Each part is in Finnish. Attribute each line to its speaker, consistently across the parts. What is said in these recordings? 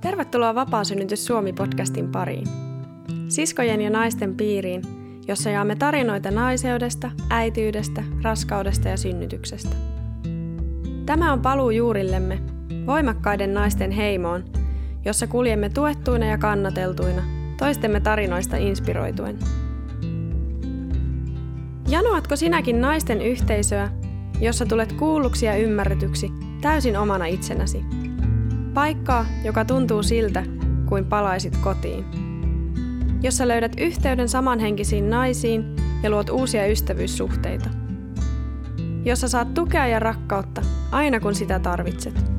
Speaker 1: Tervetuloa Vapaasynnytys Suomi-podcastin pariin. Siskojen ja naisten piiriin, jossa jaamme tarinoita naiseudesta, äityydestä, raskaudesta ja synnytyksestä. Tämä on paluu juurillemme, voimakkaiden naisten heimoon, jossa kuljemme tuettuina ja kannateltuina, toistemme tarinoista inspiroituen. Janoatko sinäkin naisten yhteisöä, jossa tulet kuulluksi ja ymmärretyksi täysin omana itsenäsi? Paikkaa, joka tuntuu siltä, kuin palaisit kotiin. Jossa löydät yhteyden samanhenkisiin naisiin ja luot uusia ystävyyssuhteita. Jossa saat tukea ja rakkautta aina kun sitä tarvitset.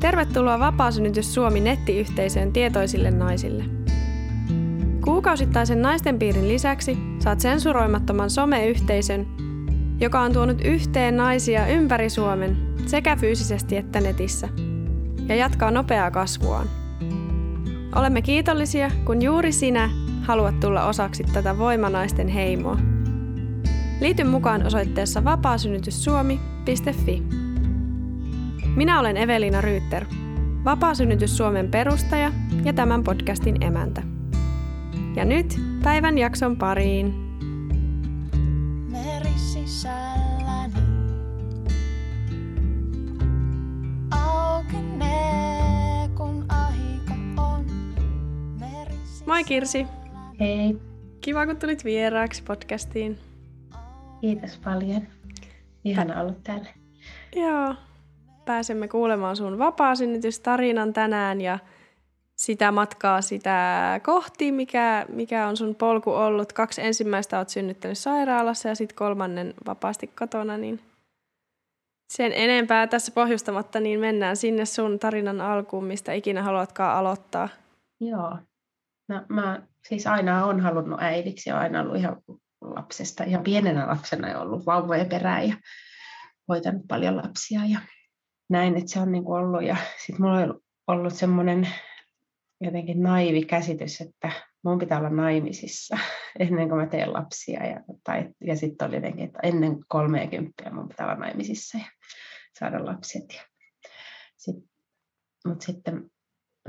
Speaker 1: Tervetuloa Vapaasynnytys Suomi nettiyhteisöön tietoisille naisille. Kuukausittaisen naisten piirin lisäksi saat sensuroimattoman someyhteisön, joka on tuonut yhteen naisia ympäri Suomen sekä fyysisesti että netissä – ja jatkaa nopeaa kasvuaan. Olemme kiitollisia, kun juuri sinä haluat tulla osaksi tätä voimanaisten heimoa. Liity mukaan osoitteessa vapaasynnytyssuomi.fi. Minä olen Evelina Ryytter, Vapaasynnytys Suomen perustaja ja tämän podcastin emäntä. Ja nyt päivän jakson pariin. Moi Kirsi.
Speaker 2: Hei.
Speaker 1: Kiva, kun tulit vieraaksi podcastiin.
Speaker 2: Kiitos paljon. Ihana olla täällä.
Speaker 1: Joo. Pääsemme kuulemaan sun vapaa-synnytystarinan tänään ja sitä matkaa sitä kohti, mikä, mikä on sun polku ollut. Kaksi ensimmäistä olet synnyttänyt sairaalassa ja sitten kolmannen vapaasti kotona, niin sen enempää tässä pohjustamatta, niin mennään sinne sun tarinan alkuun, mistä ikinä haluatkaan aloittaa.
Speaker 2: Joo, No, mä siis aina on halunnut äidiksi ja aina ollut ihan lapsesta, ihan pienenä lapsena ollut vauvojen perään ja hoitanut paljon lapsia ja näin, että se on niin ollut. Ja sitten mulla on ollut semmoinen jotenkin naivi käsitys, että mun pitää olla naimisissa ennen kuin mä teen lapsia. Ja, tai, ja sitten oli jotenkin, että ennen 30 mun pitää olla naimisissa ja saada lapset. Ja sit, mutta sitten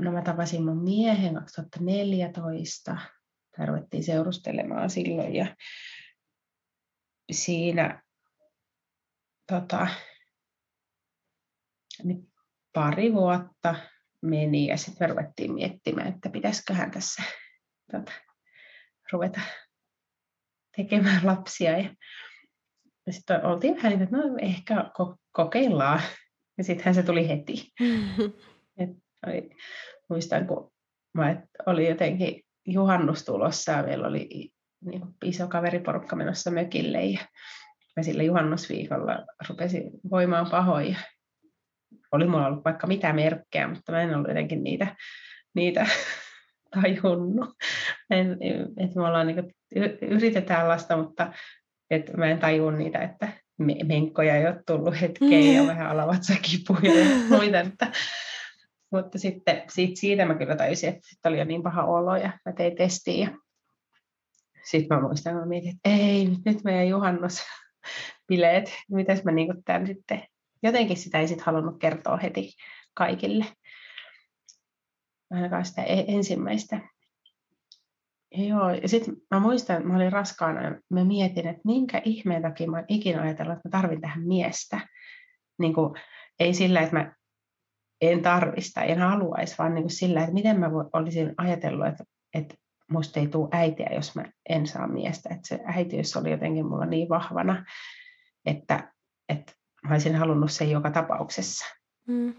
Speaker 2: no mä tapasin mun miehen 2014, tai ruvettiin seurustelemaan silloin, ja siinä tota, niin pari vuotta meni, ja sitten me ruvettiin miettimään, että pitäisiköhän tässä tota, ruveta tekemään lapsia, ja, ja sitten oltiin vähän niin, että no ehkä kokeillaan, ja sittenhän se tuli heti. Et oli, muistan, kun mä oli jotenkin juhannus tulossa ja meillä oli niin iso kaveriporukka menossa mökille ja mä sillä juhannusviikolla rupesin voimaan pahoin. Oli mulla ollut vaikka mitä merkkejä, mutta mä en ollut jotenkin niitä, niitä tajunnut. En, että me ollaan niin yritetään lasta, mutta että mä en tajua niitä, että menkkoja ei ole tullut hetkeen ja vähän alavatsakipuja ja muita. Että mutta sitten siitä, siitä mä kyllä tajusin, että oli jo niin paha olo ja mä tein testiin. Ja sitten mä muistan, että mä mietin, että ei, nyt meidän juhannusbileet, mitäs mä niinku tämän sitten, jotenkin sitä ei sitten halunnut kertoa heti kaikille. Ainakaan sitä e-, ensimmäistä. Joo, ja sitten mä muistan, että mä olin raskaana ja mä mietin, että minkä ihmeen takia mä oon ikinä ajatellut, että mä tarvin tähän miestä. Niin kuin, ei sillä, että mä en tarvista, en haluaisi, vaan niin kuin sillä, että miten mä olisin ajatellut, että, että musta ei tule äitiä, jos mä en saa miestä. Että se äitiys oli jotenkin mulla niin vahvana, että, että olisin halunnut sen joka tapauksessa. Mm.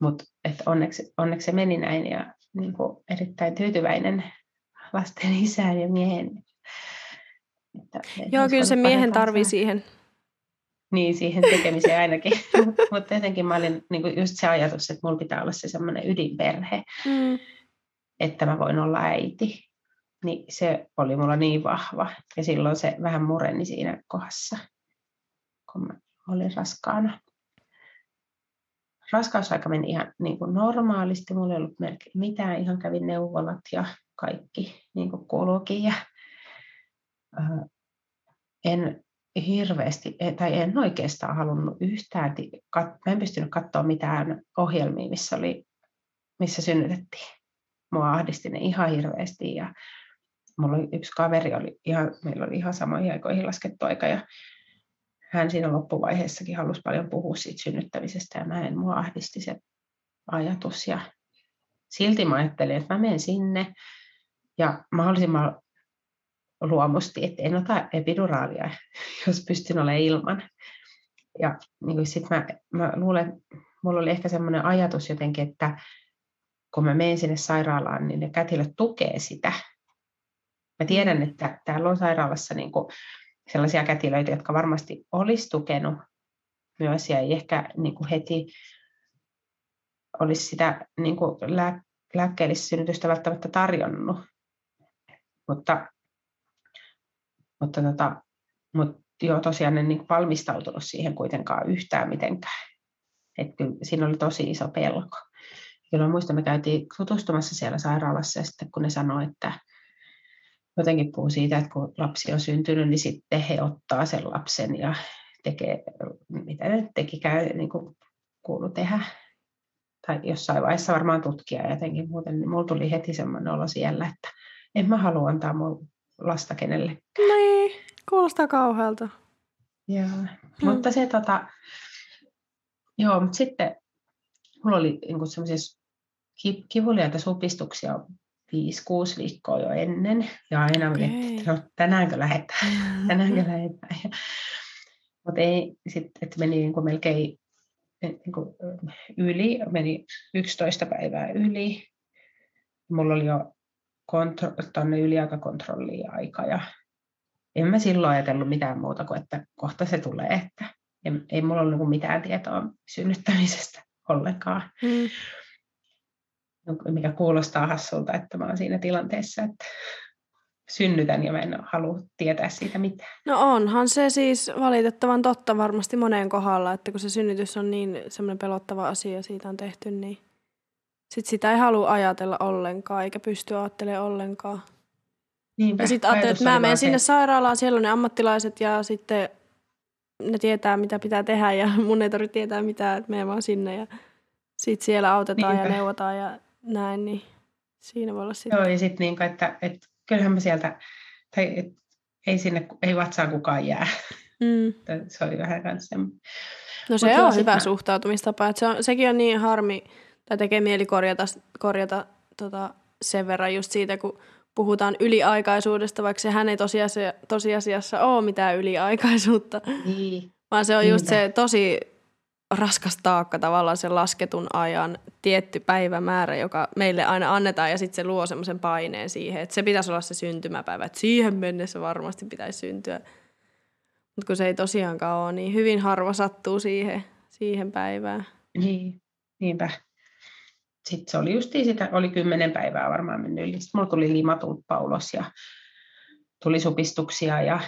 Speaker 2: Mutta onneksi, onneksi se meni näin ja niin kuin erittäin tyytyväinen lasten isään ja miehen.
Speaker 1: Että, Joo, kyllä se miehen tarvii siihen
Speaker 2: niin siihen tekemiseen ainakin. Mutta jotenkin mä olin niin kuin just se ajatus, että mulla pitää olla se semmoinen ydinperhe, mm. että mä voin olla äiti. Niin se oli mulla niin vahva. Ja silloin se vähän mureni siinä kohdassa, kun mä olin raskaana. Raskausaika meni ihan niin kuin normaalisti. Mulla ei ollut mitään. Ihan kävin neuvolat ja kaikki niin kuin kuuluukin. Ja, äh, en hirveästi, tai en oikeastaan halunnut yhtään, mä en pystynyt katsoa mitään ohjelmia, missä, oli, missä synnytettiin. Mua ahdisti ne ihan hirveästi ja mulla oli yksi kaveri, oli ihan, meillä oli ihan samoihin aikoihin laskettu aika ja hän siinä loppuvaiheessakin halusi paljon puhua siitä synnyttämisestä ja mä en, mua ahdisti se ajatus ja silti mä ajattelin, että mä menen sinne ja mahdollisimman luomusti, että en ota epiduraalia, jos pystyn olemaan ilman. Ja niin sitten mä, mä luulen, mulla oli ehkä semmoinen ajatus jotenkin, että kun mä menen sinne sairaalaan, niin ne kätilöt tukee sitä. Mä tiedän, mm. että täällä on sairaalassa niin kuin sellaisia kätilöitä, jotka varmasti olisi tukenut myös ja ei ehkä niin kuin heti olisi sitä niin kuin lää, lääkkeellistä synnytystä välttämättä tarjonnut. Mutta, mutta, tota, mutta joo, tosiaan en niin valmistautunut siihen kuitenkaan yhtään mitenkään. Että siinä oli tosi iso pelko. Kyllä muistan, me käytiin tutustumassa siellä sairaalassa ja sitten kun ne sanoi, että jotenkin puhuu siitä, että kun lapsi on syntynyt, niin sitten he ottaa sen lapsen ja tekee, mitä ne tekikään, niin kuin kuulu tehdä. Tai jossain vaiheessa varmaan tutkia jotenkin muuten, niin mulla tuli heti semmoinen olo siellä, että en mä halua antaa mun lasta kenelle.
Speaker 1: Niin, kuulostaa kauhealta.
Speaker 2: Joo, hmm. mutta se tota, joo, mutta sitten mulla oli niin semmoisia kivuliaita supistuksia 5-6 viikkoa jo ennen. Ja aina okay. että no, tänäänkö lähdetään, tänäänkö lähdetään. Ja, mutta ei, sitten, että meni niin kuin melkein niin kuin yli, meni 11 päivää yli. Mulla oli jo kontro, tuonne yliaikakontrolliin aika ja en mä silloin ajatellut mitään muuta kuin, että kohta se tulee, että ei, ei mulla ollut niin mitään tietoa synnyttämisestä ollenkaan. Mm mikä kuulostaa hassulta, että mä olen siinä tilanteessa, että synnytän ja mä en halua tietää siitä mitään.
Speaker 1: No onhan se siis valitettavan totta varmasti moneen kohdalla, että kun se synnytys on niin semmoinen pelottava asia, siitä on tehty, niin sit sitä ei halua ajatella ollenkaan, eikä pysty ajattelemaan ollenkaan. Niinpä, ja sitten ajattelin, että mä menen sinne sairaalaan, siellä on ne ammattilaiset ja sitten ne tietää, mitä pitää tehdä ja mun ei tarvitse tietää mitään, että menen vaan sinne ja sitten siellä autetaan Niinpä. ja neuvotaan ja näin, niin siinä voi olla sitten.
Speaker 2: Joo, ja sitten niin kuin, että, että kyllähän mä sieltä, tai et, ei sinne, ei vatsaan kukaan jää. Mm. se oli vähän kanssa
Speaker 1: No se Mut on hyvä mä... suhtautumistapa, että se on, sekin on niin harmi, tai tekee mieli korjata, korjata tota, sen verran just siitä, kun puhutaan yliaikaisuudesta, vaikka sehän ei tosiasia, tosiasiassa ole mitään yliaikaisuutta. Niin. Vaan se on just Niinpä. se tosi raskas taakka tavallaan sen lasketun ajan tietty päivämäärä, joka meille aina annetaan ja sitten se luo semmoisen paineen siihen, että se pitäisi olla se syntymäpäivä, että siihen mennessä varmasti pitäisi syntyä. Mutta kun se ei tosiaankaan ole, niin hyvin harva sattuu siihen, siihen päivään.
Speaker 2: Niin, niinpä. Sitten se oli justiin sitä, oli kymmenen päivää varmaan mennyt yli. Sitten mulla tuli limatulppa ulos ja tuli supistuksia ja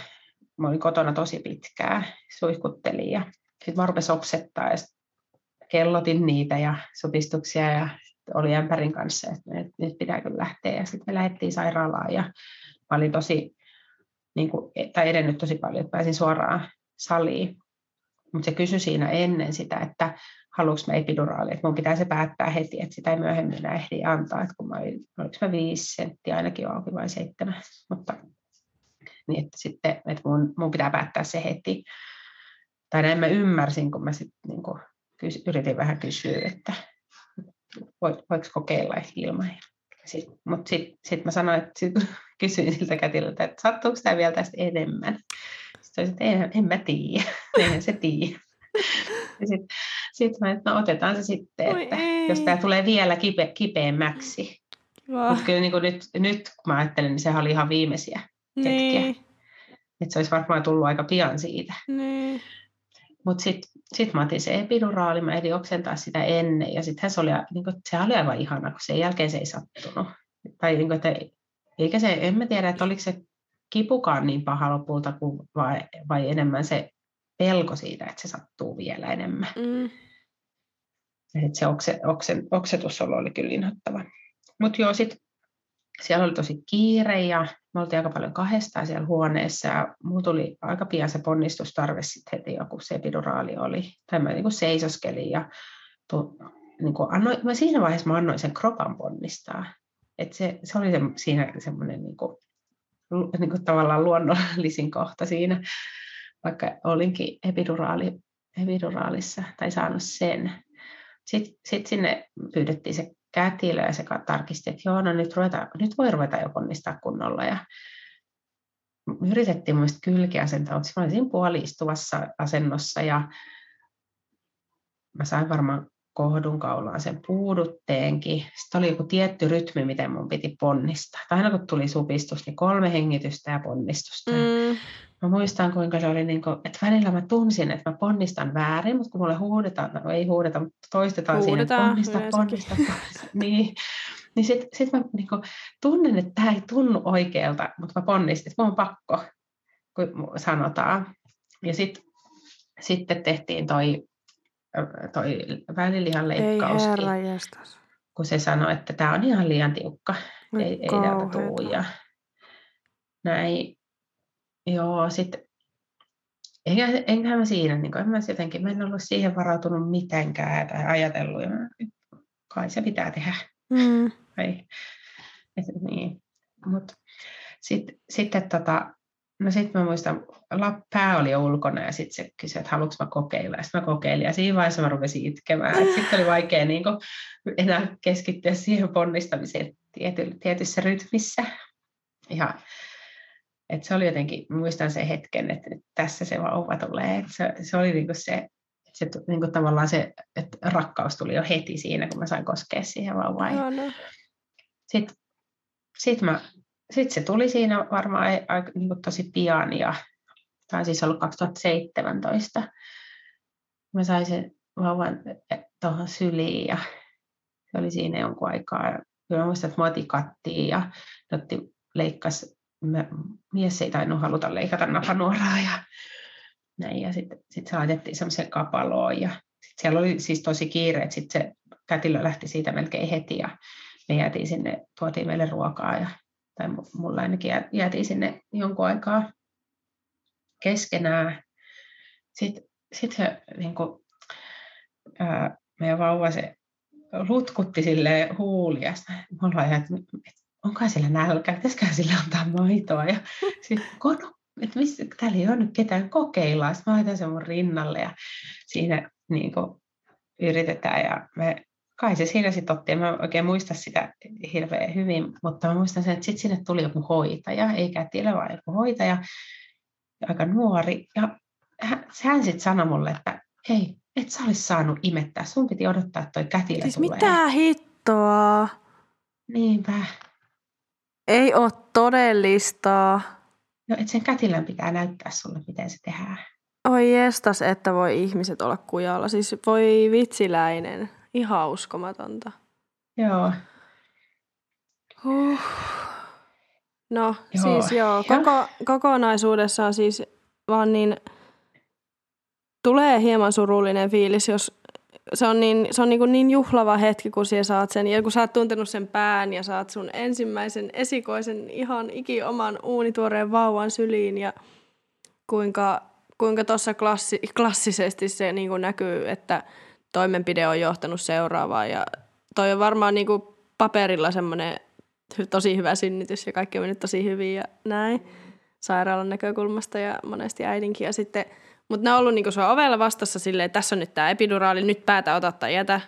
Speaker 2: mä olin kotona tosi pitkään, suihkuttelin ja sitten mä rupesin oksettaa ja kellotin niitä ja supistuksia ja oli ämpärin kanssa, että nyt, nyt pitää kyllä lähteä. Ja sitten me lähdettiin sairaalaan ja mä olin tosi, niin kuin, tai edennyt tosi paljon, että pääsin suoraan saliin. Mutta se kysyi siinä ennen sitä, että haluanko mä epiduraali, että mun pitää se päättää heti, että sitä ei myöhemmin enää ehdi antaa, että kun mä olin, oliko mä viisi senttiä ainakin auki vai seitsemän, mutta niin että sitten, että mun, mun pitää päättää se heti tai näin mä ymmärsin, kun mä sitten niin yritin vähän kysyä, että voiko kokeilla ilman. Mutta sitten sit mä sanoin, että sit kysyin siltä kätilöltä, että sattuuko tämä vielä tästä enemmän. Sitten että en, en mä tiedä, eihän se tiedä. Sitten sit mä, että no otetaan se sitten, että jos tämä tulee vielä kipe, kipeämmäksi. Mutta kyllä niin nyt, nyt kun mä ajattelen, niin sehän oli ihan viimeisiä niin. hetkiä. Että se olisi varmaan tullut aika pian siitä. Niin. Mutta sitten sit mä otin se epiduraali, mä ehdin oksentaa sitä ennen, ja sitten se oli, niin kuin, se oli aivan ihana, kun sen jälkeen se ei sattunut. Tai niin kuin, että, eikä se, en mä tiedä, että oliko se kipukaan niin paha lopulta, kuin, vai, vai enemmän se pelko siitä, että se sattuu vielä enemmän. Mm. Ja se okse, oksen, oksetusolo oli kyllä inhottava. Mutta joo, sitten siellä oli tosi kiire ja me oltiin aika paljon kahdestaan siellä huoneessa ja mulla tuli aika pian se ponnistustarve sitten heti joku se epiduraali oli. Tai mä niin seisoskelin ja tu, niin kuin annoin, mä siinä vaiheessa mä annoin sen kropan ponnistaa. Et se, se oli se, siinä semmoinen niin kuin, niin kuin tavallaan luonnollisin kohta siinä, vaikka olinkin epiduraali, epiduraalissa tai saanut sen. Sitten sit sinne pyydettiin se kätilö ja se tarkisti, että joo, no nyt, ruveta, nyt voi ruveta jo ponnistaa kunnolla. Ja yritettiin muista kylkiasentaa, mutta mä olin siinä puoliistuvassa asennossa ja mä sain varmaan kohdun kaulaan sen puudutteenkin. Sitten oli joku tietty rytmi, miten mun piti ponnistaa. Tai aina kun tuli supistus, niin kolme hengitystä ja ponnistusta. Mm. Mä muistan, kuinka se oli, niin kuin, että välillä mä tunsin, että mä ponnistan väärin, mutta kun mulle huudetaan, no ei huudeta, mutta toistetaan huudetaan, siinä, että ponnista, ponnista, ponnista. niin, niin sitten sit mä niin kuin, tunnen, että tämä ei tunnu oikealta, mutta mä ponnistin, että mun on pakko, kun sanotaan. Ja sitten sitten tehtiin toi toi välilihan leikkauskin, kun se sanoi, että tämä on ihan liian tiukka, ei, ei täältä tuu. Ja näin, joo, sitten enkä, enkä mä siinä, niin en mä jotenkin, mä en ollut siihen varautunut mitenkään tai ajatellut, ja mä, kai se pitää tehdä. Mm. Vai, et, niin. Mut sit, sitten tota, No sitten mä muistan, pää oli jo ulkona ja sitten se kysyi, että haluatko mä kokeilla. Sitten mä kokeilin ja siinä vaiheessa mä rupesin itkemään. Sitten oli vaikea niin kuin, enää keskittyä siihen ponnistamiseen tiety, tietyssä rytmissä. Ja, että se oli jotenkin, muistan sen hetken, että tässä se vauva tulee. Että se, se oli niin se, se niin tavallaan se, että rakkaus tuli jo heti siinä, kun mä sain koskea siihen vauvaan. No, no. Sitten sit mä sitten se tuli siinä varmaan aika, niin kuin tosi pian ja on siis ollut 2017. Mä sain sen vauvan tuohon syliin ja se oli siinä jonkun aikaa. Ja mä muistan, että Mati kattiin ja otti leikkasi, mä, mies ei tainnut haluta leikata napanuoraa ja näin. Ja sitten sit se laitettiin semmoiseen kapaloon ja sit siellä oli siis tosi kiire, että sitten se kätilö lähti siitä melkein heti ja me jäätiin sinne, tuotiin meille ruokaa ja tai mulla ainakin jäätiin sinne jonkun aikaa keskenään. Sitten sit se niin kuin, ää, meidän vauva se lutkutti sille huulia. Me ollaan että onko sillä nälkä, pitäisikö sille antaa maitoa. Ja sitten kono, että missä, täällä ei ole nyt ketään kokeilla. Sitten mä laitan sen mun rinnalle ja siinä niin kuin, yritetään ja me kai se siinä sitten otti, en mä oikein muista sitä hirveän hyvin, mutta mä muistan sen, että sitten sinne tuli joku hoitaja, ei kätilö, vaan joku hoitaja, aika nuori, ja hän, hän sitten sanoi mulle, että hei, et sä olisi saanut imettää, sun piti odottaa, että toi kätilö siis
Speaker 1: tulee. mitä hittoa?
Speaker 2: Niinpä.
Speaker 1: Ei ole todellista.
Speaker 2: No, että sen kätilön pitää näyttää sulle, miten se tehdään.
Speaker 1: Oi jestas, että voi ihmiset olla kujalla. Siis voi vitsiläinen. Ihan uskomatonta.
Speaker 2: Joo.
Speaker 1: Huh. No joo. siis joo, koko, kokonaisuudessaan siis vaan niin tulee hieman surullinen fiilis, jos se on niin, se on niin, niin juhlava hetki, kun siellä saat sen, ja kun sä oot tuntenut sen pään ja saat sun ensimmäisen esikoisen ihan iki oman uunituoreen vauvan syliin ja kuinka kuinka tuossa klassi, klassisesti se niin kuin näkyy, että toimenpide on johtanut seuraavaan ja toi on varmaan niin kuin paperilla semmoinen tosi hyvä synnytys ja kaikki on mennyt tosi hyvin ja näin sairaalan näkökulmasta ja monesti äidinkin ja sitten mutta ne on ollut niinku sua ovella vastassa silleen, että tässä on nyt tämä epiduraali, nyt päätä ota tai jätä.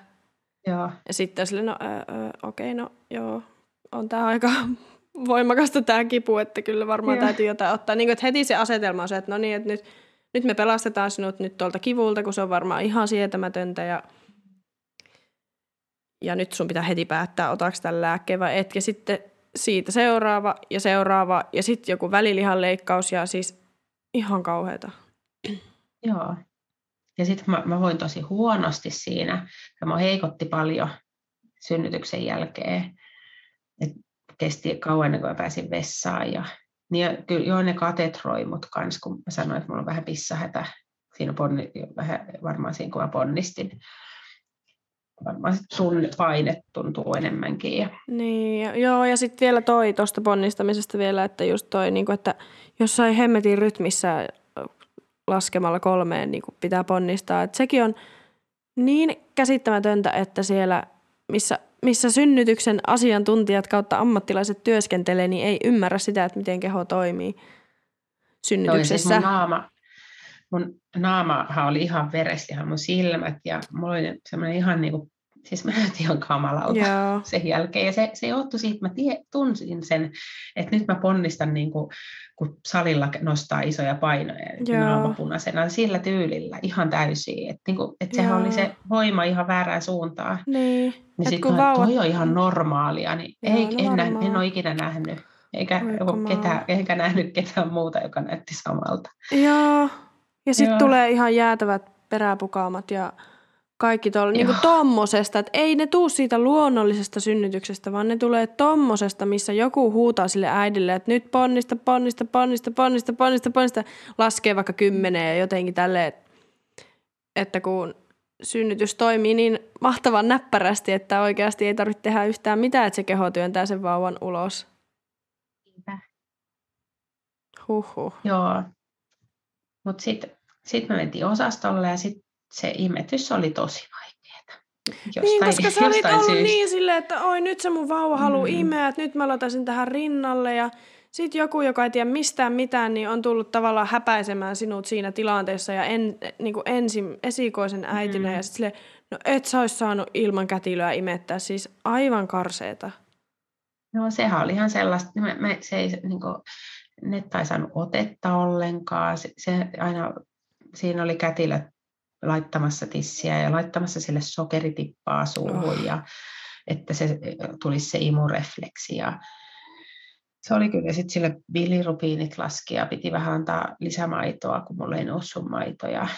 Speaker 2: Joo.
Speaker 1: Ja sitten silleen, no okei, okay, no joo, on tämä aika voimakasta tämä kipu, että kyllä varmaan joo. täytyy jotain ottaa. Niin kuin, että heti se asetelma on se, että no niin, että nyt nyt me pelastetaan sinut nyt tuolta kivulta, kun se on varmaan ihan sietämätöntä ja, ja nyt sun pitää heti päättää, otaks tämän lääkkeen vai et. Ja sitten siitä seuraava ja seuraava ja sitten joku välilihan leikkaus ja siis ihan kauheata.
Speaker 2: Joo. Ja sitten mä, mä voin tosi huonosti siinä ja mä heikotti paljon synnytyksen jälkeen. Et kesti kauan ennen kuin mä pääsin vessaan ja niin kyllä joo, ne katetroi mut kans, kun mä sanoin, että mulla on vähän pissahätä. Siinä ponni, vähän varmaan siinä, kun mä ponnistin. varmaan sit tunne, paine tuntuu enemmänkin. Ja...
Speaker 1: Niin, ja, joo, ja sitten vielä toi tuosta ponnistamisesta vielä, että just toi, niin kuin, että jossain hemmetin rytmissä laskemalla kolmeen niin pitää ponnistaa. Et sekin on niin käsittämätöntä, että siellä, missä, missä synnytyksen asiantuntijat kautta ammattilaiset työskentelee, niin ei ymmärrä sitä, että miten keho toimii synnytyksessä.
Speaker 2: Joo, siis mun naama, mun naamahan oli ihan veres, ihan mun silmät ja mulla oli semmoinen ihan niin kuin Siis mä näytin ihan kamalalta Joo. sen jälkeen. Ja se, se johtui siitä, että mä tie, tunsin sen, että nyt mä ponnistan niin kuin, kun salilla nostaa isoja painoja naamapunaisena sillä tyylillä ihan täysin. Että, niin kuin, että sehän oli se voima ihan väärään suuntaan.
Speaker 1: Niin.
Speaker 2: Niin sitten vauvat... toi on ihan normaalia, niin Joo, ei, en, nä, en ole ikinä nähnyt. Eikä, ketään, eikä nähnyt ketään muuta, joka näytti samalta.
Speaker 1: Joo. Ja sitten tulee ihan jäätävät peräpukaamat ja kaikki tuolla niin tommosesta, että ei ne tuu siitä luonnollisesta synnytyksestä, vaan ne tulee tommosesta, missä joku huutaa sille äidille, että nyt ponnista, ponnista, ponnista, ponnista, ponnista, ponnista, laskee vaikka kymmenen ja jotenkin tälleen, että kun synnytys toimii niin mahtavan näppärästi, että oikeasti ei tarvitse tehdä yhtään mitään, että se keho työntää sen vauvan ulos. Huhhuh.
Speaker 2: Joo. Mutta sitten sit me mentiin osastolle ja sitten se imetys oli tosi vaikeaa.
Speaker 1: Jostain, niin, koska sä olit ollut syystä. niin silleen, että oi nyt se mun vauva haluaa mm. imeä, että nyt mä laitan tähän rinnalle ja sitten joku, joka ei tiedä mistään mitään, niin on tullut tavallaan häpäisemään sinut siinä tilanteessa ja en, niin kuin ensin esikoisen äitinä mm. ja sitten sille, no et sä olisi saanut ilman kätilöä imettää, siis aivan karseeta.
Speaker 2: No sehän oli ihan sellaista, me, me, se ei niin kuin, ne ei saanut otetta ollenkaan, se, se aina, siinä oli kätilöt laittamassa tissiä ja laittamassa sille sokeritippaa suuhun oh. ja että se tulisi se imurefleksi ja se oli kyllä, sitten sille bilirubiinit laski ja piti vähän antaa lisämaitoa, kun mulla ei noussut maitoja.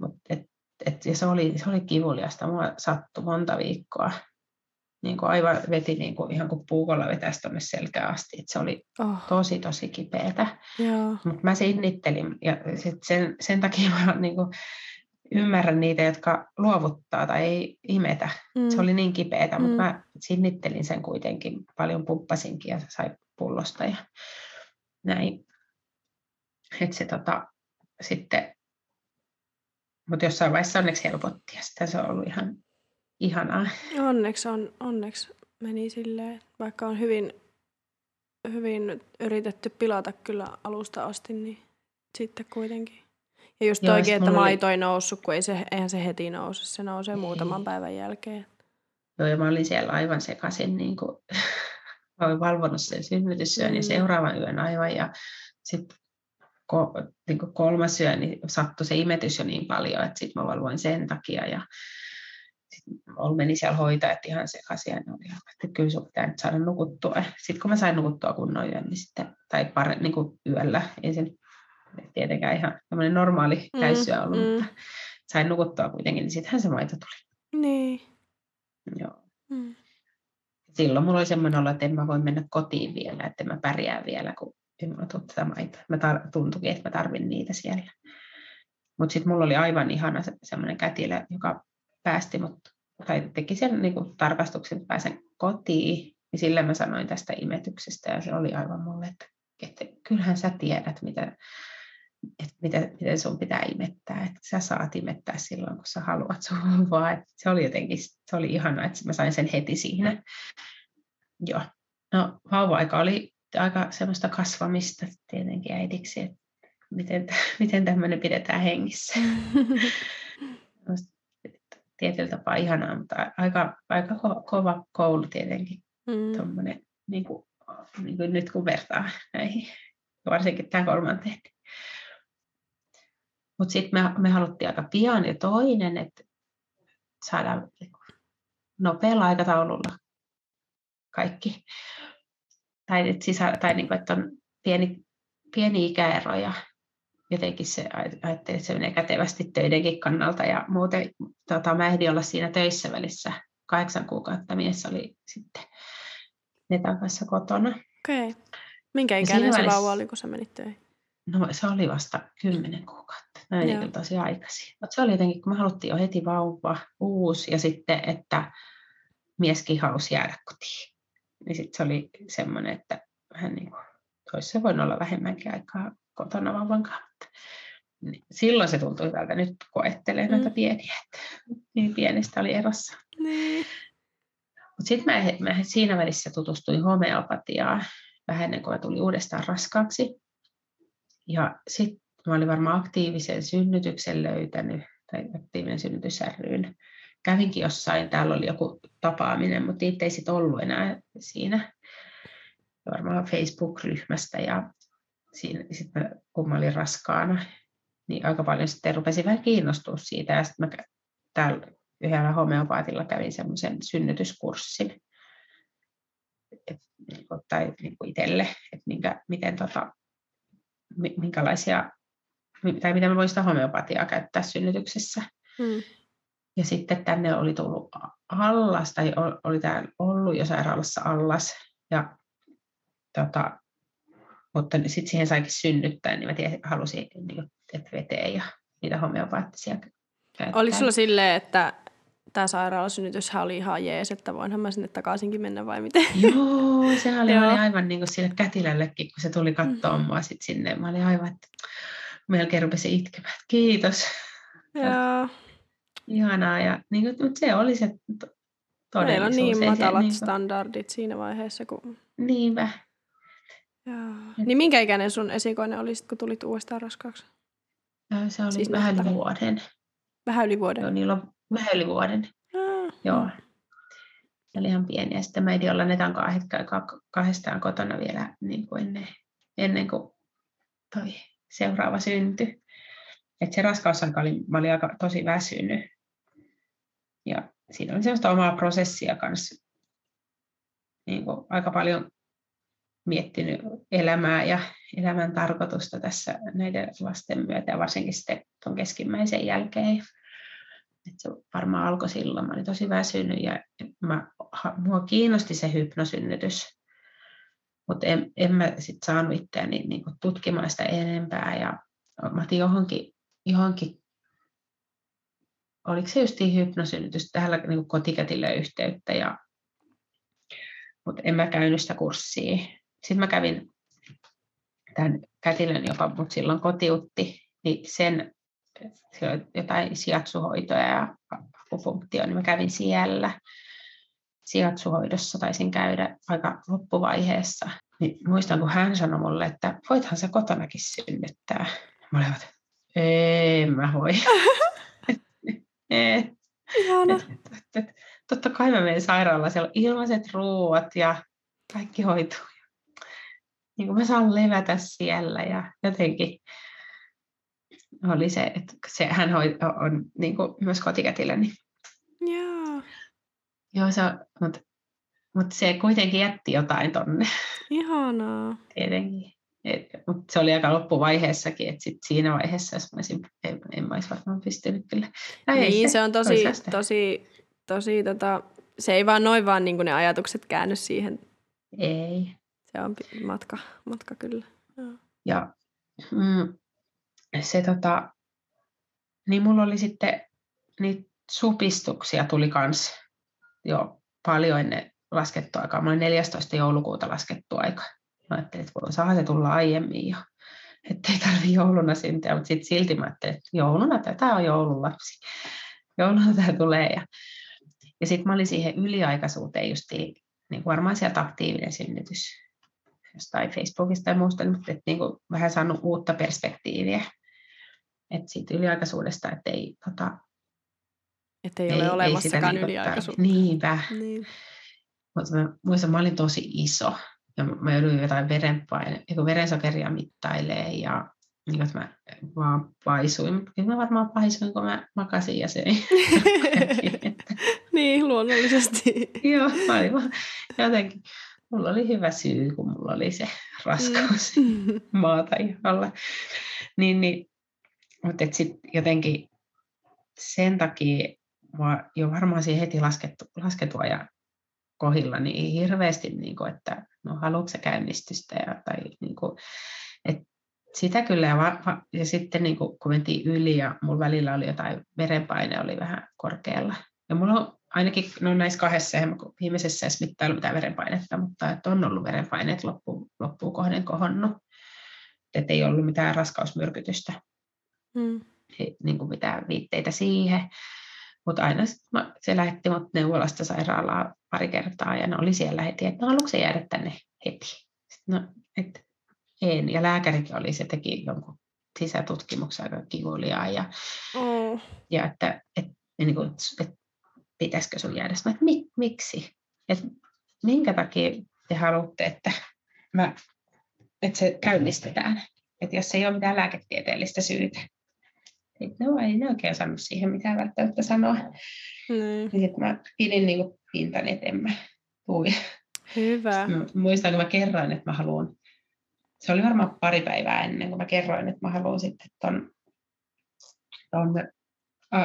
Speaker 2: Mut et, et, ja se oli, se oli kivuliasta, mua sattui monta viikkoa. Niin kuin aivan veti niin kuin, ihan kuin puukolla vetäisi tuonne selkään asti. Et se oli oh. tosi, tosi kipeätä. Mutta mä sinnittelin ja sit sen, sen takia mä niin kuin, ymmärrän niitä, jotka luovuttaa tai ei imetä. Mm. Se oli niin kipeätä, mm. mutta mä sinnittelin sen kuitenkin. Paljon pumppasinkin ja sai pullosta ja näin. Että se tota, sitten, mutta jossain vaiheessa onneksi helpotti ja sitä se on ollut ihan ihanaa.
Speaker 1: Onneksi, on, onneksi meni silleen, vaikka on hyvin, hyvin yritetty pilata kyllä alusta asti, niin sitten kuitenkin. Ja just Joo, toikin, että maito oli... ei noussut, kun ei se, eihän se heti nouse, se nousee muutaman päivän jälkeen.
Speaker 2: Joo, ja mä olin siellä aivan sekaisin, niin kuin, mä olin valvonut sen synnytysyön mm. ja seuraavan yön aivan, ja sitten ko, niin kolmas yö, niin sattui se imetys jo niin paljon, että sitten mä valvoin sen takia, ja sitten meni siellä hoitajat ihan sekaisin, ja ne oli että kyllä sun pitää nyt saada nukuttua. Sitten kun mä sain nukuttua kunnon yön, niin sitten, tai pare, niin kuin yöllä, ensin tietenkään ihan normaali mm, käysyä ollut, mm. mutta sain nukuttua kuitenkin, niin sittenhän se maito tuli.
Speaker 1: Niin.
Speaker 2: Joo. Mm. Silloin mulla oli semmoinen olo, että en mä voi mennä kotiin vielä, että mä pärjää vielä, kun en mä tuu tätä maitoa. Mä tar- tuntuikin, että mä tarvin niitä siellä. Mutta sitten mulla oli aivan ihana se, semmoinen kätilö, joka päästi mut, tai teki sen niin kuin tarkastuksen, että pääsen kotiin. Ja sillä mä sanoin tästä imetyksestä ja se oli aivan mulle, että, että kyllähän sä tiedät, mitä, että miten, miten sun pitää imettää, että sä saat imettää silloin, kun sä haluat sun vaan. Että se oli jotenkin, se oli ihanaa, että mä sain sen heti siinä. Joo. No vauva-aika oli aika semmoista kasvamista tietenkin äidiksi, että miten, miten tämmöinen pidetään hengissä. Tietyllä tapaa ihanaa, mutta aika, aika ko- kova koulu tietenkin. Mm. Tommonen, niin kuin, niin kuin nyt kun vertaa näihin, varsinkin tämän kolmanteen. Mutta sitten me, me haluttiin aika pian jo toinen, että saadaan nopealla aikataululla kaikki. Tai, että, sisä, tai niin kuin, että on pieni, pieni ikäero ja jotenkin se ajattelin, että se menee kätevästi töidenkin kannalta ja muuten tota, mä ehdin olla siinä töissä välissä kahdeksan kuukautta mies oli sitten Netan kanssa kotona.
Speaker 1: Okei. Okay. Minkä ikäinen se välissä... vauva oli, kun sä menit töihin?
Speaker 2: No se oli vasta kymmenen kuukautta. Menin kyllä tosi aikaisin. Mutta se oli jotenkin, kun me haluttiin jo heti vauva, uusi, ja sitten, että mieskin halusi jäädä kotiin. Niin sitten se oli semmoinen, että vähän niin kuin, olisi voinut olla vähemmänkin aikaa kotona vauvan kanssa. Niin silloin se tuntui hyvältä. Nyt koettelee mm. noita pieniä, että niin pienestä oli erossa.
Speaker 1: Niin.
Speaker 2: Mutta sitten mä, mä siinä välissä tutustuin homeopatiaan vähän ennen kuin mä tulin uudestaan raskaaksi. Ja sitten mä olin varmaan aktiivisen synnytyksen löytänyt, tai aktiivinen synnytys ryyn. Kävinkin jossain, täällä oli joku tapaaminen, mutta niitä ei sitten ollut enää siinä. Varmaan Facebook-ryhmästä ja siinä, sit mä, kun mä olin raskaana, niin aika paljon sitten rupesin vähän kiinnostua siitä. Ja sitten mä täällä yhdellä homeopaatilla kävin semmoisen synnytyskurssin, et, niinku, tai niin kuin itselle, että minkä, miten tota, minkälaisia, tai miten mä voin sitä homeopatiaa käyttää synnytyksessä. Hmm. Ja sitten tänne oli tullut allas, tai oli täällä ollut jo sairaalassa allas, ja tota, mutta sitten siihen saikin synnyttää, niin mä tiesin, halusin, niin, että veteen ja niitä homeopaattisia
Speaker 1: käyttää. Oliko sulla silleen, että tämä sairaalasynnytyshän oli ihan jees, että voinhan mä sinne takaisinkin mennä vai miten?
Speaker 2: Joo, sehän oli, oli aivan niin kuin sille kätilällekin, kun se tuli katsoa mm. mua sit sinne. Mä olin aivan, että melkein rupesin itkemään. Kiitos.
Speaker 1: Joo.
Speaker 2: Ihanaa. Ja, niin kuin, mutta se oli se todellisuus.
Speaker 1: Meillä on niin matalat niin kuin... standardit siinä vaiheessa. Kun...
Speaker 2: Niinpä.
Speaker 1: Joo. Niin minkä ikäinen sun esikoinen oli, kun tulit uudestaan raskaaksi?
Speaker 2: Se oli siis vähän yli vuoden.
Speaker 1: Vähän yli vuoden?
Speaker 2: Joo, niillä on vähän yli vuoden.
Speaker 1: Ah.
Speaker 2: Joo. Se oli ihan pieni. Ja sitten mä edin olla netan kahdestaan kotona vielä niin kuin ennen, ennen kuin toi seuraava syntyi. Et se raskausaika oli, mä olin aika tosi väsynyt. Ja siinä oli sellaista omaa prosessia kanssa. Niin kuin aika paljon miettinyt elämää ja elämän tarkoitusta tässä näiden lasten myötä ja varsinkin sitten tuon keskimmäisen jälkeen. Et se varmaan alkoi silloin. Mä olin tosi väsynyt ja mä, mua kiinnosti se hypnosynnytys. Mutta en, en mä sitten saanut itseäni niin tutkimaan sitä enempää. Ja mä otin johonkin, johonkin oliko se just hypnosynnytys, tähän niin kotikätille yhteyttä. Ja, mutta en mä käynyt sitä kurssia. Sitten mä kävin tämän kätilön, joka mut silloin kotiutti, niin sen jotain sijatsuhoitoja ja akupunktio, niin mä kävin siellä sijatsuhoidossa, taisin käydä aika loppuvaiheessa. Niin muistan, kun hän sanoi mulle, että voithan sä kotonakin synnyttää. Mä olin, että en mä voi. Totta kai mä menen sairaalaan, siellä on ilmaiset ruuat ja kaikki hoituu. Niin kuin mä saan levätä siellä ja jotenkin oli se, että se, hän on, on niin kuin myös kotikätilö.
Speaker 1: Joo.
Speaker 2: Se, mutta, mutta se kuitenkin jätti jotain tonne.
Speaker 1: Ihanaa.
Speaker 2: Tietenkin. Et, mutta se oli aika loppuvaiheessakin, että sit siinä vaiheessa, jos mä olisin, en, en mä olisi varmaan pystynyt kyllä.
Speaker 1: Tai niin, se, se on tosi, tosi, tosi tota, se ei vaan noin vaan niin ne ajatukset käänny siihen.
Speaker 2: Ei.
Speaker 1: Se on matka, matka kyllä.
Speaker 2: Joo. Ja mm, se tota, niin mulla oli sitten niitä supistuksia tuli kans jo paljon ennen laskettua aikaa. Mä olin 14. joulukuuta laskettu aika. Mä ajattelin, että saa se tulla aiemmin jo. Että ei tarvi jouluna syntyä, mutta sitten silti mä ajattelin, että jouluna tämä on joululapsi. Jouluna tämä tulee. Ja, ja sitten mä olin siihen yliaikaisuuteen justiin, niin varmaan sieltä aktiivinen synnytys jostain Facebookista tai muusta, mutta että niin kuin vähän saanut uutta perspektiiviä että siitä yliaikaisuudesta, että ei, tota,
Speaker 1: että ei, ei ole olemassakaan ei yliaikaisuutta.
Speaker 2: Niinpä. Niin. Mutta mä muistan, mä olin tosi iso ja mä jouduin jotain verenpaine, verensokeria mittailee ja niin että mä vaan paisuin. Kyllä mä varmaan paisuin, kun mä makasin ja söin.
Speaker 1: niin, luonnollisesti.
Speaker 2: Joo, aivan. Jotenkin mulla oli hyvä syy, kun mulla oli se raskaus mm. maata alla. Niin, niin mutta sitten jotenkin sen takia mä jo varmaan siihen heti laskettu, lasketua ja kohilla niin hirveästi, niin kuin, että no haluatko käynnistystä ja, tai niin kuin, et, sitä kyllä, ja, va, ja sitten niin kun, kun mentiin yli ja mulla välillä oli jotain, verenpaine oli vähän korkealla. Ja mulla on ainakin no näissä kahdessa, viimeisessä edes mittailu mitään verenpainetta, mutta että on ollut verenpaineet loppuun, loppuun kohden kohonnut. Että ei ollut mitään raskausmyrkytystä, mm. niin kuin mitään viitteitä siihen. Mutta aina mä, se lähetti mut neuvolasta sairaalaa pari kertaa ja ne oli siellä heti, että no haluatko se jäädä tänne heti? Sitten, no, et, en. Ja lääkärikin oli, se teki jonkun sisätutkimuksen aika kivuliaa ja, mm. ja että et, niin kuin, et, pitäisikö sun jäädä. Mä, että mik, miksi? Et, minkä takia te haluatte, että, mä, että se käynnistetään? Että jos ei ole mitään lääketieteellistä syytä. No ei ne oikein osannut siihen mitään välttämättä sanoa. Mm. Niin mä pidin niin pintani, että en mä tui.
Speaker 1: Hyvä.
Speaker 2: Mä muistan, kun mä kerroin, että mä haluan, se oli varmaan pari päivää ennen kuin mä kerroin, että mä haluan sitten ton, ton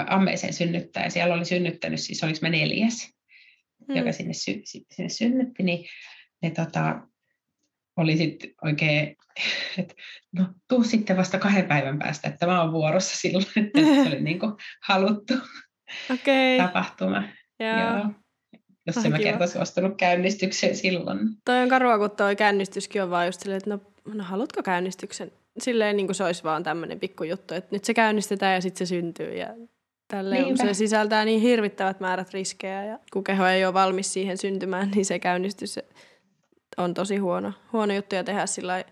Speaker 2: ammeeseen synnyttää. Ja siellä oli synnyttänyt, siis oliko mä neljäs, mm. joka sinne, sy, sinne synnytti, niin ne tota, oli sitten oikein, että no tuu sitten vasta kahden päivän päästä, että mä oon vuorossa silloin, että se oli niin kuin haluttu okay. tapahtuma. Joo. Joo. Jos en mä kerta suostunut käynnistykseen silloin.
Speaker 1: Toi on karua, kun toi käynnistyskin on vaan just silleen, että no, no haluatko käynnistyksen? Silleen niin kuin se olisi vaan tämmöinen pikkujuttu, että nyt se käynnistetään ja sitten se syntyy ja Tälleen, se sisältää niin hirvittävät määrät riskejä ja kun keho ei ole valmis siihen syntymään, niin se käynnistys on tosi huono, huono juttu ja tehdä sillä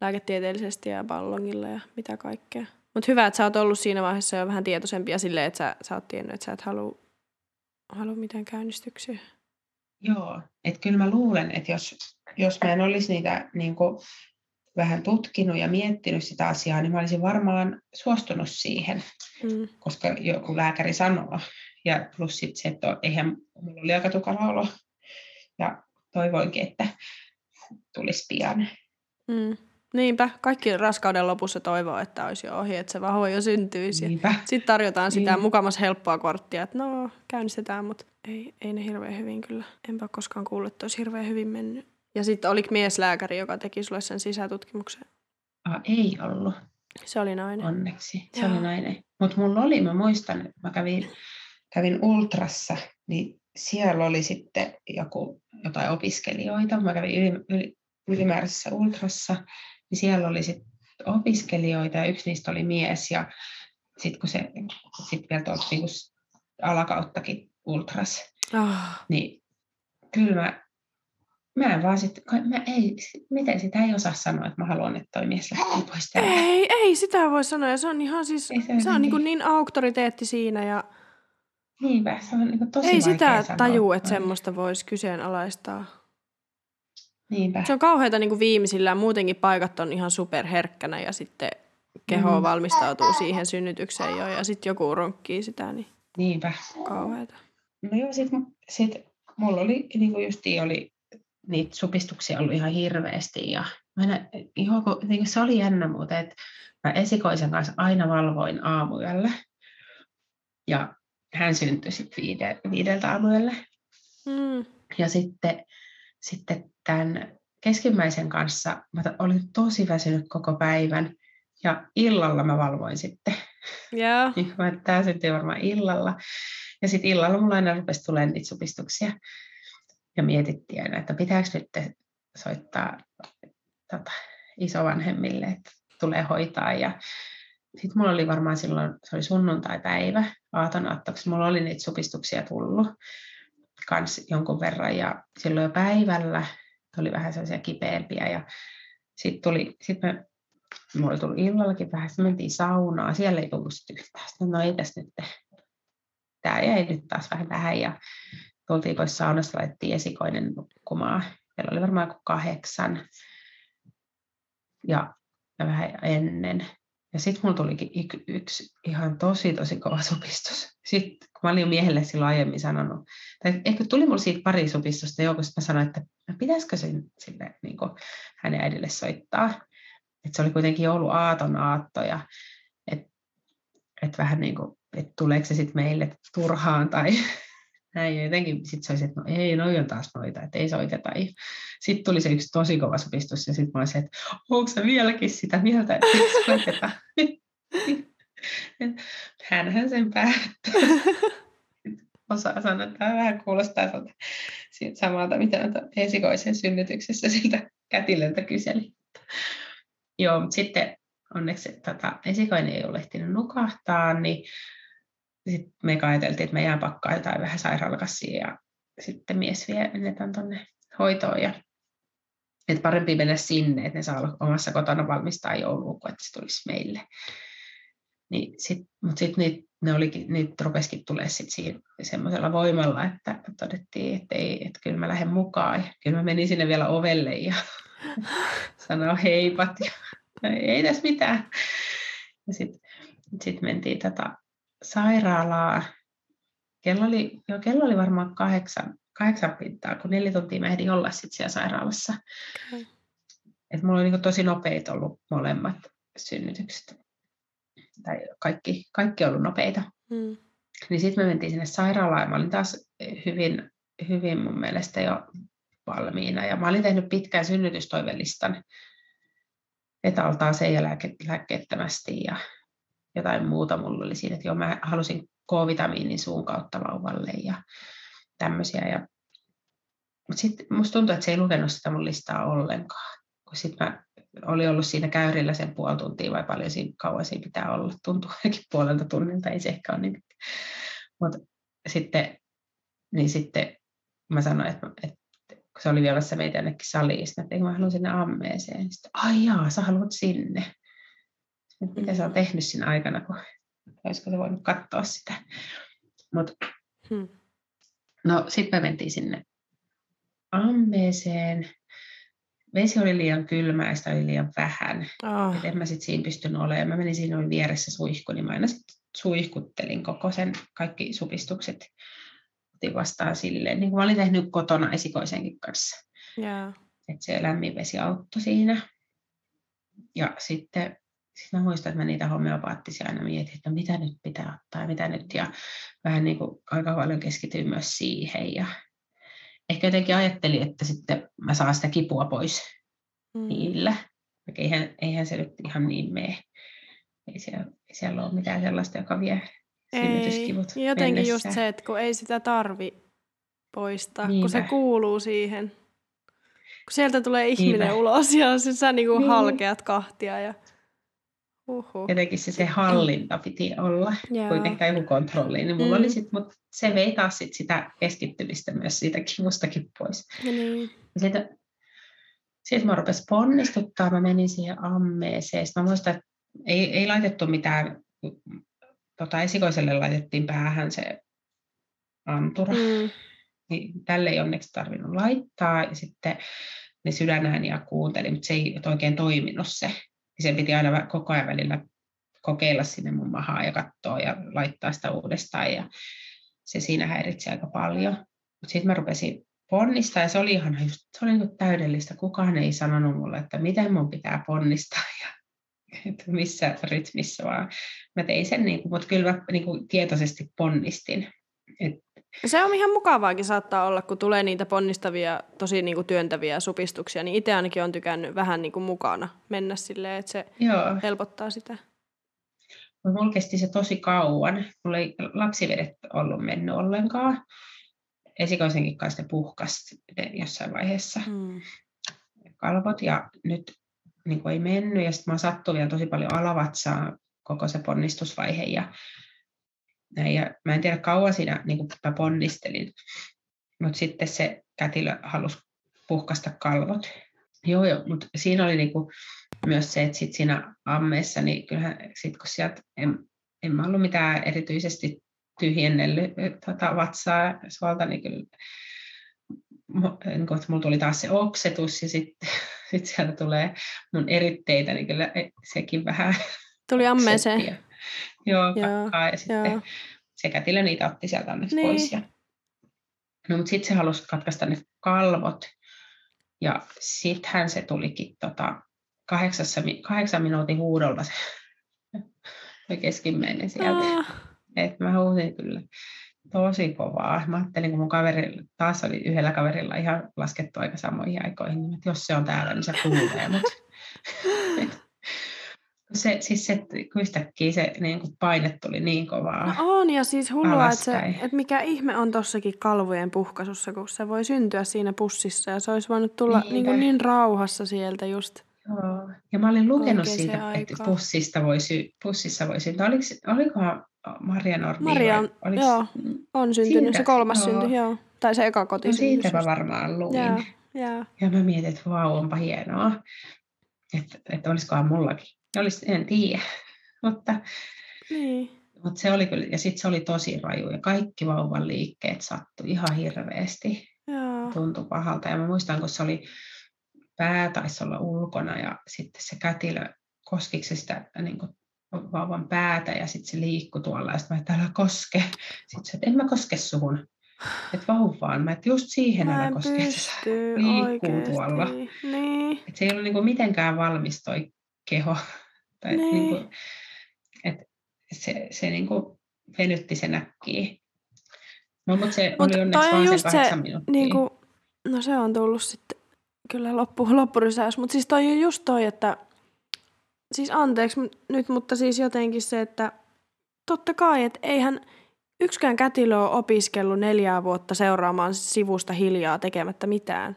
Speaker 1: lääketieteellisesti ja ballongilla ja mitä kaikkea. Mutta hyvä, että sä oot ollut siinä vaiheessa jo vähän tietoisempia silleen, että sä, sä oot tiennyt, että sä et halua, halua mitään käynnistyksiä.
Speaker 2: Joo, että kyllä mä luulen, että jos, jos mä en olisi niitä niin kuin, vähän tutkinut ja miettinyt sitä asiaa, niin mä olisin varmaan suostunut siihen, mm. koska joku lääkäri sanoo. Ja plus sitten se, että eihän mulla oli aika tukala olo. Ja toivoinkin, että tulisi pian.
Speaker 1: Mm. Niinpä, kaikki raskauden lopussa toivoo, että olisi jo ohi, että se vaho jo syntyisi. Niinpä. Sitten tarjotaan sitä niin. mukamas helppoa korttia, että no käynnistetään, mutta ei, ei ne hirveän hyvin kyllä. Enpä koskaan kuullut, että olisi hirveän hyvin mennyt. Ja sitten oliko mieslääkäri, joka teki sulle sen sisätutkimuksen?
Speaker 2: Ah, ei ollut.
Speaker 1: Se oli nainen.
Speaker 2: Onneksi, se Joo. oli nainen. Mutta mulla oli, mä muistan, että mä kävin, kävin Ultrassa, niin siellä oli sitten joku, jotain opiskelijoita. Mä kävin yli, yli, ylimääräisessä Ultrassa, niin siellä oli sitten opiskelijoita ja yksi niistä oli mies. Ja sitten kun se sit vielä tuolta niinku alakauttakin Ultras, oh. niin kyllä mä Mä en vaan sit, mä ei, miten sitä ei osaa sanoa, että mä haluan, että toi mies lähtee pois täältä.
Speaker 1: Ei, ei sitä voi sanoa. Ja se on ihan siis, ei, se, se on niin, niin, niin auktoriteetti siinä. Ja...
Speaker 2: Niinpä, se on niin tosi
Speaker 1: Ei sitä taju, että semmoista voisi kyseenalaistaa.
Speaker 2: Niinpä.
Speaker 1: Se on kauheata niin kuin viimeisillään. Muutenkin paikat on ihan superherkkänä ja sitten keho mm. valmistautuu siihen synnytykseen jo ja sitten joku ronkkii sitä. Niin
Speaker 2: Niinpä.
Speaker 1: Kauheata.
Speaker 2: No joo, sitten sit mulla oli, niin kuin justiin oli niitä supistuksia ollut ihan hirveästi. Ja mä joko, niin se oli jännä muuten, että mä esikoisen kanssa aina valvoin aamuyöllä. Ja hän syntyi sitten viide, viideltä aamuyöllä. Mm. Ja sitten, sitten tämän keskimmäisen kanssa mä olin tosi väsynyt koko päivän. Ja illalla mä valvoin sitten.
Speaker 1: Yeah.
Speaker 2: Tämä syntyi varmaan illalla. Ja sitten illalla mulla aina rupesi tulemaan niitä supistuksia ja mietittiin että pitääkö nyt soittaa tota, isovanhemmille, että tulee hoitaa. Ja sitten mulla oli varmaan silloin, se oli sunnuntai-päivä, aatonaattaksi, mulla oli niitä supistuksia tullut kans jonkun verran ja silloin jo päivällä tuli vähän sellaisia kipeämpiä ja sitten tuli, sit me, mulla oli tullut illallakin vähän, sitten mentiin saunaan, siellä ei tullut yhtään, sitten no ei tässä nyt, tämä jäi nyt taas vähän tähän ja tultiin pois saunasta, laitettiin esikoinen nukkumaan. Meillä oli varmaan kahdeksan ja vähän ennen. Ja sitten mulla tulikin yksi ihan tosi tosi kova supistus. Sitten kun mä olin miehelle silloin aiemmin sanonut, tai ehkä tuli mulla siitä pari supistusta joukosta, mä sanoin, että pitäisikö sen sille niin hänen äidille soittaa. Että se oli kuitenkin ollut aaton aatto ja että et vähän niin kuin, että tuleeko se sitten meille turhaan tai näin ja jotenkin sitten se olisi, että no ei, noi on taas noita, että ei soiteta. Sitten tuli se yksi tosi kova sopistus ja sitten mä olisin, että onko se vieläkin sitä mieltä, että ei soiteta. Hänhän sen päättää. Osaa sanoa, että tämä vähän kuulostaa siltä samalta, mitä esikoisen synnytyksessä siltä kätilöltä kyseli. Joo, sitten onneksi tota, esikoinen ei ole ehtinyt nukahtaa, niin sitten me ajateltiin, että me jää pakkaa jotain vähän sairaalakassia ja sitten mies vie ne tuonne hoitoon ja että parempi mennä sinne, että ne saa omassa kotona valmistaa joulua, kuin että se tulisi meille. Niin sit, mutta sitten niitä, ne olikin, niitä rupesikin tulee sit semmoisella voimalla, että todettiin, että, ei, että kyllä mä lähden mukaan. Ja kyllä mä menin sinne vielä ovelle ja sanoin heipat ja ei tässä mitään. Ja sitten sit mentiin tätä sairaalaa. Kello oli, jo kello oli varmaan kahdeksan, kahdeksan pintaa, kun neljä tuntia mä ehdin olla sit siellä sairaalassa. Okay. Et mulla oli niin tosi nopeita ollut molemmat synnytykset. Tai kaikki, kaikki ollut nopeita. Mm. Niin sitten me mentiin sinne sairaalaan ja mä olin taas hyvin, hyvin mun mielestä jo valmiina. Ja mä olin tehnyt pitkän synnytystoivelistan etaltaaseen ja lääke, lääkkeettömästi ja jotain muuta mulla oli siinä, että joo, mä halusin K-vitamiinin suun kautta vauvalle ja tämmöisiä. Ja... Mutta sitten musta tuntuu, että se ei lukenut sitä mun listaa ollenkaan. Kun sitten mä olin ollut siinä käyrillä sen puoli tuntia vai paljon siinä kauan siinä pitää olla. Tuntuu ainakin puolelta tunnilta, ei se ehkä ole niin Mutta sitten, niin sitten mä sanoin, että, että kun se oli viemässä meitä jonnekin saliin, että mä haluan sinne ammeeseen. Sitten, ai jaa, sä haluat sinne. Sitten, mitä sä oot tehnyt siinä aikana, kun olisiko se voinut katsoa sitä. Mut, hmm. No sitten me mentiin sinne ammeeseen. Vesi oli liian kylmä ja sitä oli liian vähän. Oh. Et en mä sitten siinä pystynyt olemaan. Mä menin siinä oli vieressä suihku, niin mä aina sit suihkuttelin koko sen kaikki supistukset otin vastaan silleen, niin kuin mä olin tehnyt kotona esikoisenkin kanssa. Yeah. Että se lämmin vesi auttoi siinä. Ja sitten sit mä muistan, että mä niitä homeopaattisia aina mietin, että mitä nyt pitää ottaa ja mitä nyt. Ja vähän niin kuin aika paljon keskityin myös siihen. Ja ehkä jotenkin ajattelin, että sitten mä saan sitä kipua pois mm. niillä. Eihän, eihän se nyt ihan niin mene. Ei siellä, ei siellä ole mitään sellaista, joka vie
Speaker 1: ei, jotenkin mennessä. just se, että kun ei sitä tarvi poistaa, Niinpä. kun se kuuluu siihen. Kun sieltä tulee ihminen Niinpä. ulos ja sä niinku niin. halkeat kahtia ja
Speaker 2: Uhuh. Jotenkin se, se hallinta piti olla, Joo. kuitenkaan joku kontrolli. Niin mulla mm. oli sit, mutta se vei taas sit sitä keskittymistä myös siitä kivustakin pois. niin. Sitten, sitten mä rupesin ponnistuttaa, mä menin siihen ammeeseen. Sitten mä muistan, että ei, ei laitettu mitään tota, esikoiselle laitettiin päähän se antura. Mm. Niin tälle ei onneksi tarvinnut laittaa. Ja sitten ne sydänääniä kuuntelin, mutta se ei oikein toiminut se. Niin sen piti aina koko ajan välillä kokeilla sinne mun mahaa ja katsoa ja laittaa sitä uudestaan. Ja se siinä häiritsi aika paljon. Mutta sitten mä rupesin ponnistaa ja se oli ihan just, se oli niin täydellistä. Kukaan ei sanonut mulle, että miten mun pitää ponnistaa ja että missä rytmissä, vaan mä tein sen, niin kuin, mutta kyllä mä niin kuin, tietoisesti ponnistin. Et...
Speaker 1: Se on ihan mukavaakin saattaa olla, kun tulee niitä ponnistavia, tosi niin kuin työntäviä supistuksia, niin itse ainakin on tykännyt vähän niin kuin mukana mennä silleen, että se Joo. helpottaa sitä.
Speaker 2: Mulla kesti se tosi kauan. Mulla ei lapsivedet ollut mennyt ollenkaan. Esikoisenkin kanssa ne jossain vaiheessa. Hmm. Kalvot ja nyt niin kuin ei mennyt ja sitten mä sattuin vielä tosi paljon alavatsaa koko se ponnistusvaihe ja näin. Ja mä en tiedä kauan siinä niin kuin mä ponnistelin, mutta sitten se kätilö halusi puhkasta kalvot. Joo, joo, mutta siinä oli niin kuin myös se, että sit siinä ammeessa, niin kyllähän sit kun sieltä en, en mä ollut mitään erityisesti tyhjennellyt tota, vatsaa suolta, niin kyllä niin kun, mulla tuli taas se oksetus ja sitten sit sieltä tulee mun eritteitä, niin kyllä sekin vähän...
Speaker 1: Tuli ammeeseen.
Speaker 2: Joo, kakkaa ja sitten joo. se kätilö niitä otti sieltä onneksi niin. pois. Ja... No mutta sitten se halusi katkaista ne kalvot ja sittenhän se tulikin tota, kahdeksassa, kahdeksan minuutin huudolla se keskimmäinen sieltä. Ah. Et mä huusin kyllä tosi kovaa. Mä ajattelin, kun mun kaveri, taas oli yhdellä kaverilla ihan laskettu aika samoihin aikoihin, että jos se on täällä, niin se kuulee. Mut, se, siis se, kun yhtäkkiä se niin kuin paine tuli niin kovaa.
Speaker 1: No on, ja siis hullua, että, se, että mikä ihme on tossakin kalvojen puhkasussa, kun se voi syntyä siinä pussissa, ja se olisi voinut tulla niin, kuin niin rauhassa sieltä just.
Speaker 2: Joo, ja mä olin lukenut siitä, aikaa. että pussista voi sy- pussissa voi syntyä. Oliko, olikohan Maria Normi?
Speaker 1: Maria, oliko, joo, on syntynyt, siitä, se kolmas joo. syntyi, joo. Tai se eka koti
Speaker 2: no, siitä mä varmaan luin. Ja,
Speaker 1: ja.
Speaker 2: ja mä mietin, että vau, onpa hienoa. Että, että olisikohan mullakin. Olisi, en tiedä. mutta,
Speaker 1: niin.
Speaker 2: mutta se oli kyllä, ja sitten se oli tosi raju, ja kaikki vauvan liikkeet sattui ihan hirveästi.
Speaker 1: Joo.
Speaker 2: Tuntui pahalta, ja mä muistan, kun se oli, pää taisi olla ulkona, ja sitten se kätilö, koskiko se sitä niin kuin vauvan päätä ja sitten se liikkui tuolla ja sitten mä, että älä koske. Sitten se, että en mä koske suhun. Että vauvaan. Mä, että just siihen mä älä koske, että se liikkuu oikeasti. tuolla.
Speaker 1: Niin.
Speaker 2: Että se ei ollut niinku mitenkään valmis toi keho. Tai niin. niinku, että se, se niinku venytti se näkkiä. No, mutta se Mut oli onneksi vain se kahdeksan minuuttia. Niinku,
Speaker 1: no se on tullut sitten kyllä loppu, loppurysäys. Mutta siis toi on just toi, että siis anteeksi nyt, mutta siis jotenkin se, että totta kai, että eihän yksikään kätilö ole opiskellut neljää vuotta seuraamaan sivusta hiljaa tekemättä mitään.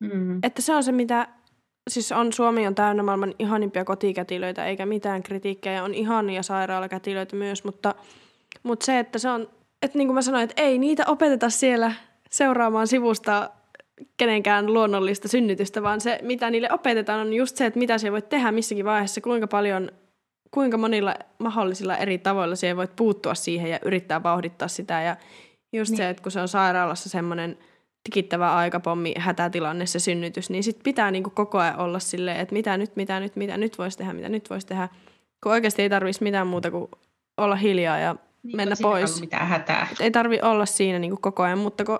Speaker 2: Mm.
Speaker 1: Että se on se, mitä, siis on, Suomi on täynnä maailman ihanimpia kotikätilöitä, eikä mitään kritiikkiä, ja on ihania sairaalakätilöitä myös, mutta, mutta se, että se on, että niin kuin mä sanoin, että ei niitä opeteta siellä seuraamaan sivusta kenenkään luonnollista synnytystä, vaan se, mitä niille opetetaan, on just se, että mitä se voit tehdä missäkin vaiheessa, kuinka paljon, kuinka monilla mahdollisilla eri tavoilla siihen voit puuttua siihen ja yrittää vauhdittaa sitä. Ja just niin. se, että kun se on sairaalassa semmoinen tikittävä aikapommi, hätätilanne se synnytys, niin sit pitää niinku koko ajan olla silleen, että mitä nyt, mitä nyt, mitä nyt voisi tehdä, mitä nyt voisi tehdä. Kun oikeasti ei tarvitsisi mitään muuta kuin olla hiljaa ja niin, mennä pois.
Speaker 2: Mitään hätää.
Speaker 1: Et ei tarvi olla siinä niinku koko ajan, mutta kun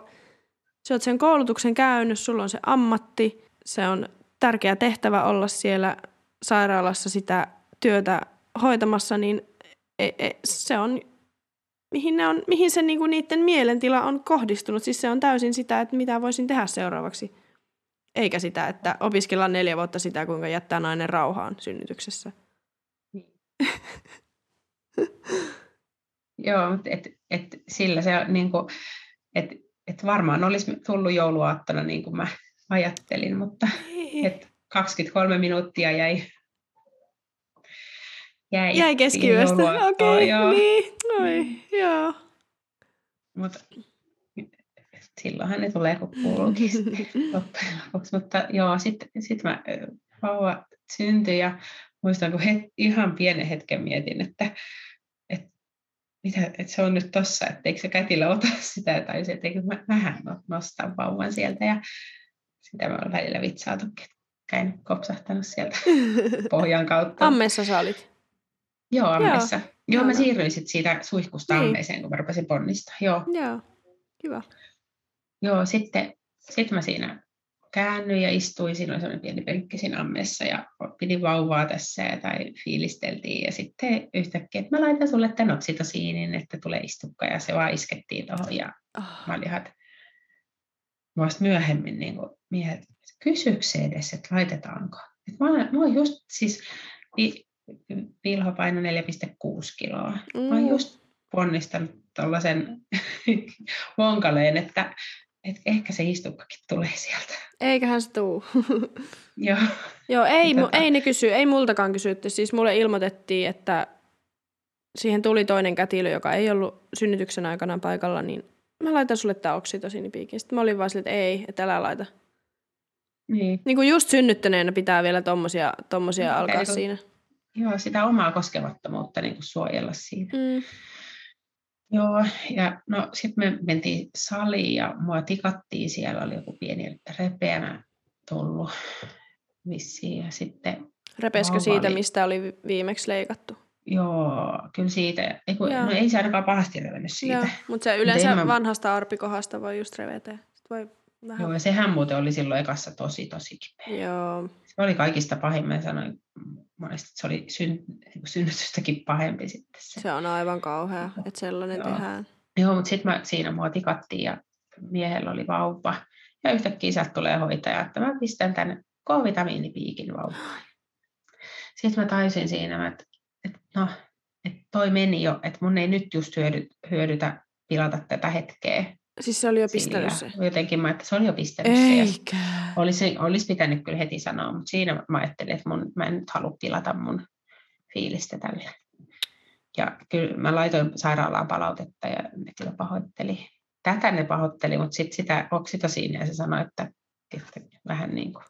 Speaker 1: sä oot sen koulutuksen käynyt, sulla on se ammatti, se on tärkeä tehtävä olla siellä sairaalassa sitä työtä hoitamassa, niin e, e, se on, mihin, ne on, mihin se niinku niiden mielentila on kohdistunut. Siis se on täysin sitä, että mitä voisin tehdä seuraavaksi. Eikä sitä, että opiskellaan neljä vuotta sitä, kuinka jättää nainen rauhaan synnytyksessä.
Speaker 2: Joo, mutta et, et sillä se on niin kuin, että että varmaan olisi tullut jouluaattona niin kuin mä ajattelin, mutta niin. et 23 minuuttia jäi
Speaker 1: jäi, jäi keskiyöstä. Okei, okay, niin, Oi, mm. joo.
Speaker 2: Mutta silloinhan ne tulee, kun kuuluukin Mutta joo, sitten sit mä vauva syntyi ja muistan, kun het, ihan pienen hetken mietin, että mitä, että se on nyt tossa, että eikö se kätilö ota sitä, tai se, että eikö mä vähän nostaa vauvan sieltä, ja sitä mä olen välillä vitsaatukin, käyn kopsahtanut sieltä pohjan kautta.
Speaker 1: Ammessa sä olit?
Speaker 2: Joo, ammessa. Joo, Joo mä siirryin sit siitä suihkusta niin. ammeeseen, kun mä rupesin ponnista. Joo.
Speaker 1: Joo, kiva.
Speaker 2: Joo, sitten sit mä siinä käännyin ja istuin, siinä oli sellainen pieni penkki siinä ammessa ja pidin vauvaa tässä ja tai fiilisteltiin ja sitten yhtäkkiä, että mä laitan sulle tämän oksitosiinin, että tulee istukka ja se vaan iskettiin tuohon ja oh. mä olin ihan, vasta myöhemmin niin miehet, kysyykö se edes, että laitetaanko. Et mä, mä just siis, Vilho paino 4,6 kiloa. Mm. Mä oon just ponnistanut tuollaisen vonkaleen, että et ehkä se istukkakin tulee sieltä.
Speaker 1: Eiköhän se tuu.
Speaker 2: Joo.
Speaker 1: Joo, ei, tota... ei ne kysy, ei multakaan kysytty. Siis mulle ilmoitettiin, että siihen tuli toinen kätilö, joka ei ollut synnytyksen aikana paikalla, niin mä laitan sulle tää oksitosiinipiikin. Sitten mä olin vaan sille, että ei, että älä laita.
Speaker 2: Niin.
Speaker 1: niin kuin just synnyttäneenä pitää vielä tommosia, tommosia no, alkaa niin siinä.
Speaker 2: Joo, sitä omaa koskemattomuutta niin kuin suojella siinä.
Speaker 1: Mm.
Speaker 2: Joo, ja no sitten me mentiin saliin ja mua tikattiin, siellä oli joku pieni repeänä tullut vissiin ja sitten...
Speaker 1: Repeskö siitä, oli... mistä oli viimeksi leikattu?
Speaker 2: Joo, kyllä siitä. Ei, kun, no ei se ainakaan pahasti revennyt siitä. Joo,
Speaker 1: mutta se yleensä mutta mä... vanhasta arpikohasta voi just revetä. voi vähän...
Speaker 2: Joo, ja sehän muuten oli silloin ekassa tosi, tosi kipeä.
Speaker 1: Joo.
Speaker 2: Se oli kaikista pahin. Mä sanoin monesti, se oli syn, niin synnytystäkin pahempi sitten. Se,
Speaker 1: se on aivan kauhea, että sellainen Joo. tehdään.
Speaker 2: Joo, mutta sitten siinä mua tikattiin ja miehellä oli vauva. Ja yhtäkkiä sieltä tulee hoitaja, että mä pistän tänne K-vitamiinipiikin vauvaan. Sitten mä taisin siinä, että, että no, että toi meni jo, että mun ei nyt just hyödy, hyödytä pilata tätä hetkeä.
Speaker 1: Siis se oli jo pistänyt
Speaker 2: se? Jotenkin mä että se oli jo pistänyt Eikä. se. Olisi, olisi pitänyt kyllä heti sanoa, mutta siinä mä ajattelin, että mun, mä en nyt halua pilata mun fiilistä tällä. Ja kyllä mä laitoin sairaalaan palautetta ja ne kyllä pahoitteli. Tätä ne pahoitteli, mutta sitten sitä oksitosiinia ja se sanoi, että, että vähän niin kuin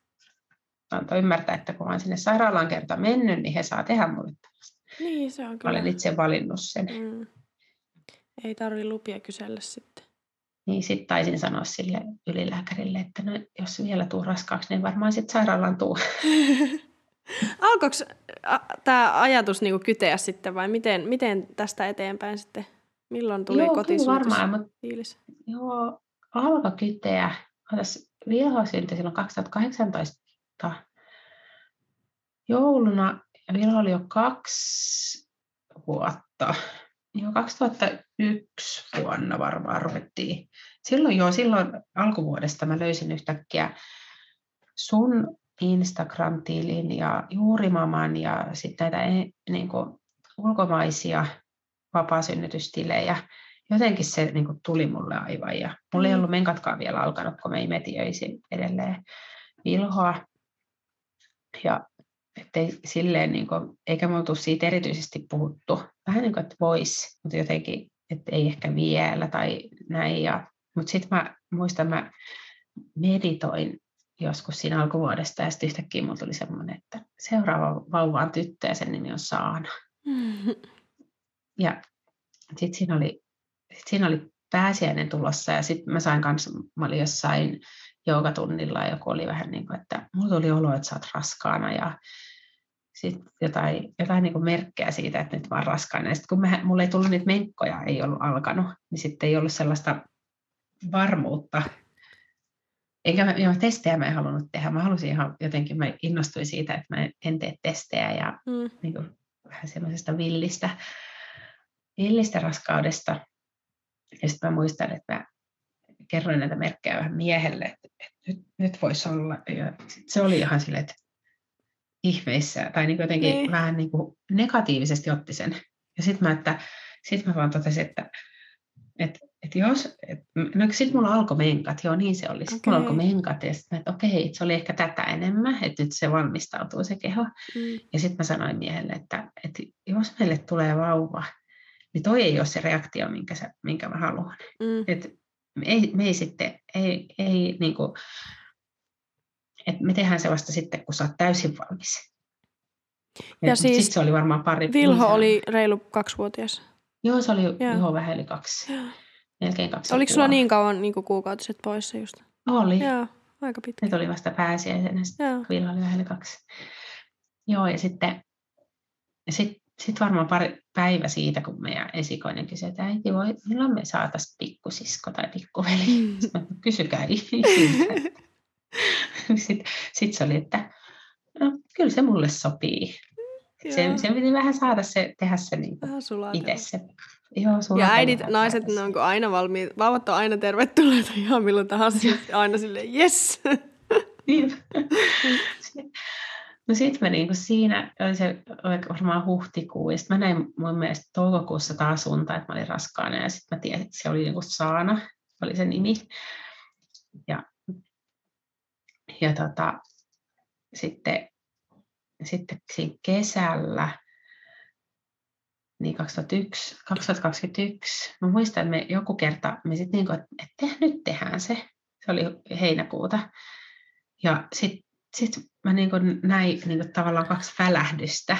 Speaker 2: antoi ymmärtää, että kun olen sinne sairaalaan kerta mennyt, niin he saa tehdä mulle tällaista.
Speaker 1: Niin, se on kyllä.
Speaker 2: Olen itse valinnut sen. Mm.
Speaker 1: Ei tarvi lupia kysellä sitten.
Speaker 2: Niin sitten taisin sanoa sille ylilääkärille, että no, jos vielä tuu raskaaksi, niin varmaan sitten sairaalaan tuu.
Speaker 1: Alkoiko tämä ajatus niinku kyteä sitten vai miten, miten tästä eteenpäin sitten? Milloin tuli joo, varmaan, mutta, fiilis?
Speaker 2: Joo, alkoi kyteä. Vilho syntyi silloin 2018 jouluna. Ja Vilho oli jo kaksi vuotta. Jo 2001 vuonna varmaan ruvettiin. Silloin jo, silloin alkuvuodesta mä löysin yhtäkkiä sun Instagram-tilin ja Juurimaman ja sitten näitä e, niin kuin, ulkomaisia vapaasynnytystilejä. Jotenkin se niin kuin, tuli mulle aivan. Ja mulla ei mm. ollut menkatkaan vielä alkanut, kun me imetiöisin edelleen vilhoa. Ja ettei silleen, niin kuin, eikä me oltu siitä erityisesti puhuttu. Vähän niin kuin, että voisi, mutta jotenkin, että ei ehkä vielä tai näin. Ja, mutta sitten mä muistan, mä meditoin joskus siinä alkuvuodesta ja sitten yhtäkkiä mulla tuli semmoinen, että seuraava vauva on tyttö ja sen nimi on Saana. Mm-hmm. Ja sitten siinä oli, sit siinä oli pääsiäinen tulossa ja sitten mä sain kanssa, mä olin jossain joogatunnilla joku oli vähän niin kuin, että mulla tuli olo, että sä oot raskaana ja sitten jotain, jotain niin kuin merkkejä siitä, että nyt vaan raskaana. Ja sitten kun mä, mulla ei tullut niitä menkkoja, ei ollut alkanut, niin sitten ei ollut sellaista varmuutta, Enkä mä, joo, testejä mä en halunnut tehdä. Mä halusin ihan jotenkin, mä innostuin siitä, että mä en tee testejä ja mm. niin kuin, vähän semmoisesta villistä, villistä raskaudesta. Ja sitten mä muistan, että mä kerroin näitä merkkejä vähän miehelle, että, että nyt, nyt voisi olla. Ja sit se oli ihan silleen, että ihmeissä, tai niin jotenkin niin. vähän niin kuin negatiivisesti otti sen. Ja sitten mä, että, sit mä vaan totesin, että, että että jos, et, no sitten mulla alkoi menkat, joo niin se oli. Sitten okay. mulla alkoi menkat ja sitten että okei, se oli ehkä tätä enemmän, että nyt se valmistautuu se keho. Mm. Ja sitten mä sanoin miehelle, että, että jos meille tulee vauva, niin toi ei ole se reaktio, minkä, sä, minkä mä haluan. Mm. Et me, ei, me ei sitten, ei, ei niin kuin, että me tehdään se vasta sitten, kun sä oot täysin valmis.
Speaker 1: Ja, ja siis se oli varmaan pari... Vilho oli reilu kaksivuotias.
Speaker 2: Joo, se oli Joo. vähän yli kaksi. Joo melkein kaksi
Speaker 1: Oliko sulla niin kauan niin kuukautiset poissa just?
Speaker 2: Oli.
Speaker 1: Joo, aika pitkä.
Speaker 2: Ne oli vasta pääsiäisenä, sitten Villa oli vähän kaksi. Joo, ja sitten sit, sit varmaan pari päivä siitä, kun meidän esikoinen kysyi, että äiti voi, milloin me saataisiin pikkusisko tai pikkuveli? Mm. Sitten kysykää Sitten sit se oli, että no, kyllä se mulle sopii. Sen, sen piti vähän saada se, tehdä se niin itse se
Speaker 1: Joo, ja äidit, naiset, ne on aina valmiit. Vauvat on aina tervetulleita ihan milloin tahansa. aina silleen, yes!
Speaker 2: Niin. No sitten mä niinku siinä, oli se varmaan huhtikuu, ja sitten mä näin mun mielestä toukokuussa taas unta, että mä olin raskaana, ja sitten mä tiesin, että se oli niinku Saana, oli se nimi. Ja, ja tota, sitten, sitten siinä kesällä, niin 2001, 2021, mä muistan, että me joku kerta me sitten niin että te, nyt tehdään se. Se oli heinäkuuta. Ja sitten sit mä niin kuin näin niin kuin tavallaan kaksi välähdystä.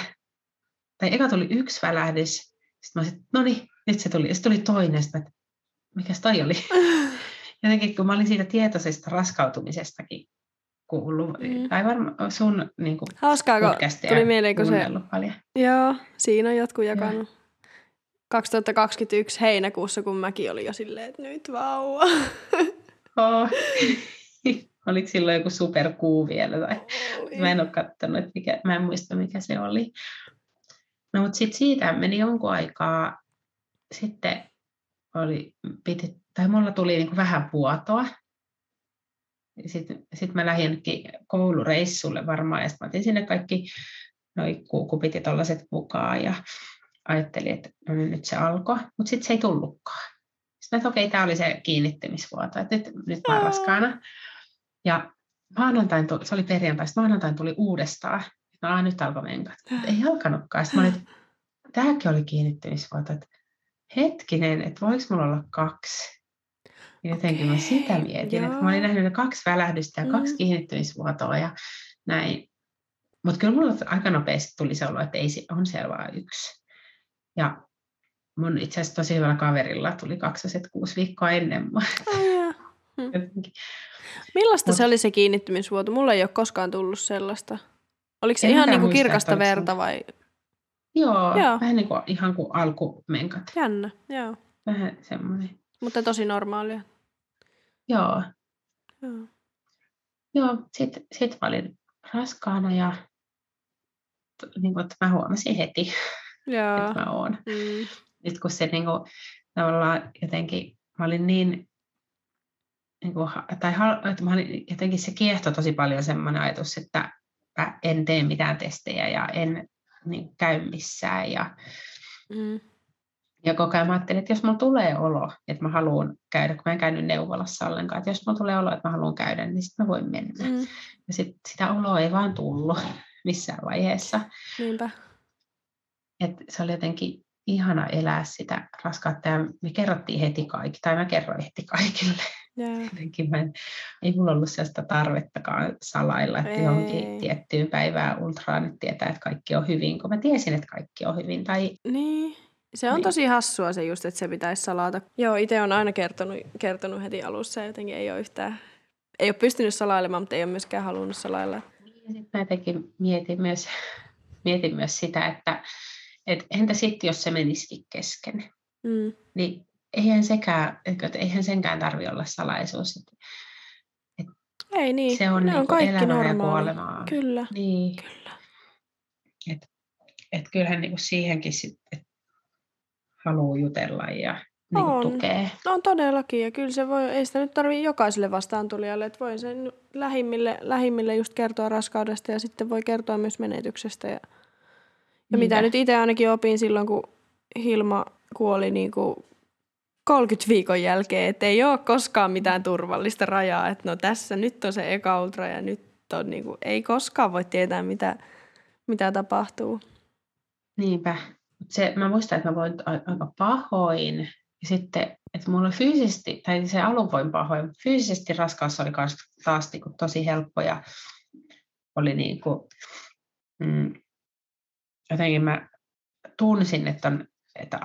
Speaker 2: Tai eka tuli yksi välähdys, sitten mä olisin, no niin, nyt se tuli. Ja sitten tuli toinen, sitten, että mikäs toi oli? Jotenkin kun mä olin siitä tietoisesta raskautumisestakin kuullut, mm. tai varmaan sun niin kuin,
Speaker 1: Hauskaa, kun tuli mieleen, kun se... Paljon. Joo, siinä on jotkut jakanut. Joo. 2021 heinäkuussa, kun mäkin olin jo silleen, että nyt vauva.
Speaker 2: Oh. Oliko silloin joku superkuu vielä? Tai... Oli. Mä en ole katsonut, mikä, mä en muista mikä se oli. No mutta sitten siitä meni jonkun aikaa. Sitten oli, piti, tai mulla tuli niin kuin vähän vuotoa. Sitten sit mä lähdin koulureissulle varmaan, ja sitten mä otin sinne kaikki noi kuukupitit tollaset mukaan, ja ajattelin, että no niin, nyt se alkoi, mutta sitten se ei tullutkaan. Sitten että okei, okay, tämä oli se kiinnittymisvuoto, että nyt, nyt mä oon raskaana. Ja maanantain, tuli, se oli perjantai, maanantain tuli uudestaan. No nyt alkoi menkat. Ei alkanutkaan. Sitten mä olin, tämäkin oli kiinnittymisvuoto, että hetkinen, että voiko mulla olla kaksi? Ja jotenkin okay, mä sitä mietin, joo. että mä olin nähnyt kaksi välähdystä ja mm. kaksi kiinnittymisvuotoa ja näin. Mutta kyllä mulla aika nopeasti tuli se olo, että ei, on siellä vaan yksi. Ja mun itse asiassa tosi hyvällä kaverilla tuli kaksoset kuusi viikkoa ennen mua. Oh, hmm.
Speaker 1: Millaista Mut, se oli se kiinnittymisvuoto? Mulla ei ole koskaan tullut sellaista. Oliko se ihan niin kuin kirkasta verta vai?
Speaker 2: Joo, joo, vähän niin kuin, ihan kuin alkumenkat.
Speaker 1: Jännä, joo.
Speaker 2: Vähän semmoinen.
Speaker 1: Mutta tosi normaalia.
Speaker 2: Joo. Joo. Joo, sitten sit mä olin raskaana ja niin kuin, että mä huomasin heti, Joo. että mä oon. Mm. Nyt kun se niin kuin, tavallaan jotenkin, mä olin niin, niin kuin, tai että mä jotenkin se kiehto tosi paljon semmoinen ajatus, että mä en tee mitään testejä ja en niin, käy missään. Ja, mm. ja koko ajan mä ajattelin, että jos mulla tulee olo, että mä haluan käydä, kun mä en käynyt neuvolassa ollenkaan, että jos mulla tulee olo, että mä haluan käydä, niin sitten mä voin mennä. Mm. Ja sit, sitä oloa ei vaan tullut missään vaiheessa.
Speaker 1: Niinpä.
Speaker 2: Et se oli jotenkin ihana elää sitä raskautta ja me kerrottiin heti kaikki, tai mä kerroin heti kaikille. Yeah. Jotenkin mä en, ei mulla ollut sellaista tarvettakaan salailla, että ei. johonkin tiettyyn päivään ultraan nyt tietää, että kaikki on hyvin, kun mä tiesin, että kaikki on hyvin. Tai...
Speaker 1: Niin, se on niin. tosi hassua se just, että se pitäisi salata. Joo, itse on aina kertonut, kertonut heti alussa ja jotenkin ei ole yhtään, ei ole pystynyt salailemaan, mutta ei ole myöskään halunnut salailla.
Speaker 2: Niin, ja sitten mä jotenkin mietin myös, mietin myös sitä, että et entä sitten, jos se menisikin kesken? Mm. Niin eihän, sekään, että eihän senkään tarvitse olla salaisuus. Et,
Speaker 1: et Ei niin,
Speaker 2: se on,
Speaker 1: ne
Speaker 2: niin
Speaker 1: on kaikki
Speaker 2: elämää ja kuolemaa.
Speaker 1: Kyllä,
Speaker 2: niin.
Speaker 1: kyllä.
Speaker 2: Et, et kyllähän niin kuin siihenkin sit, et haluaa jutella ja niin on. tukea.
Speaker 1: On todellakin ja kyllä se voi, ei sitä nyt tarvitse jokaiselle vastaantulijalle, että voi sen lähimmille, lähimmille just kertoa raskaudesta ja sitten voi kertoa myös menetyksestä ja ja mitä nyt itse ainakin opin silloin, kun Hilma kuoli niin kuin 30 viikon jälkeen, että ei ole koskaan mitään turvallista rajaa, että no tässä nyt on se eka ultra ja nyt on niin kuin, ei koskaan voi tietää, mitä, mitä tapahtuu.
Speaker 2: Niinpä. Se, mä muistan, että mä voin aika pahoin ja sitten, että mulla fyysisesti, tai se alun voin pahoin, fyysisesti raskaus oli taas, taas niin kuin tosi helppo ja oli niin kuin, mm, jotenkin mä tunsin, että on että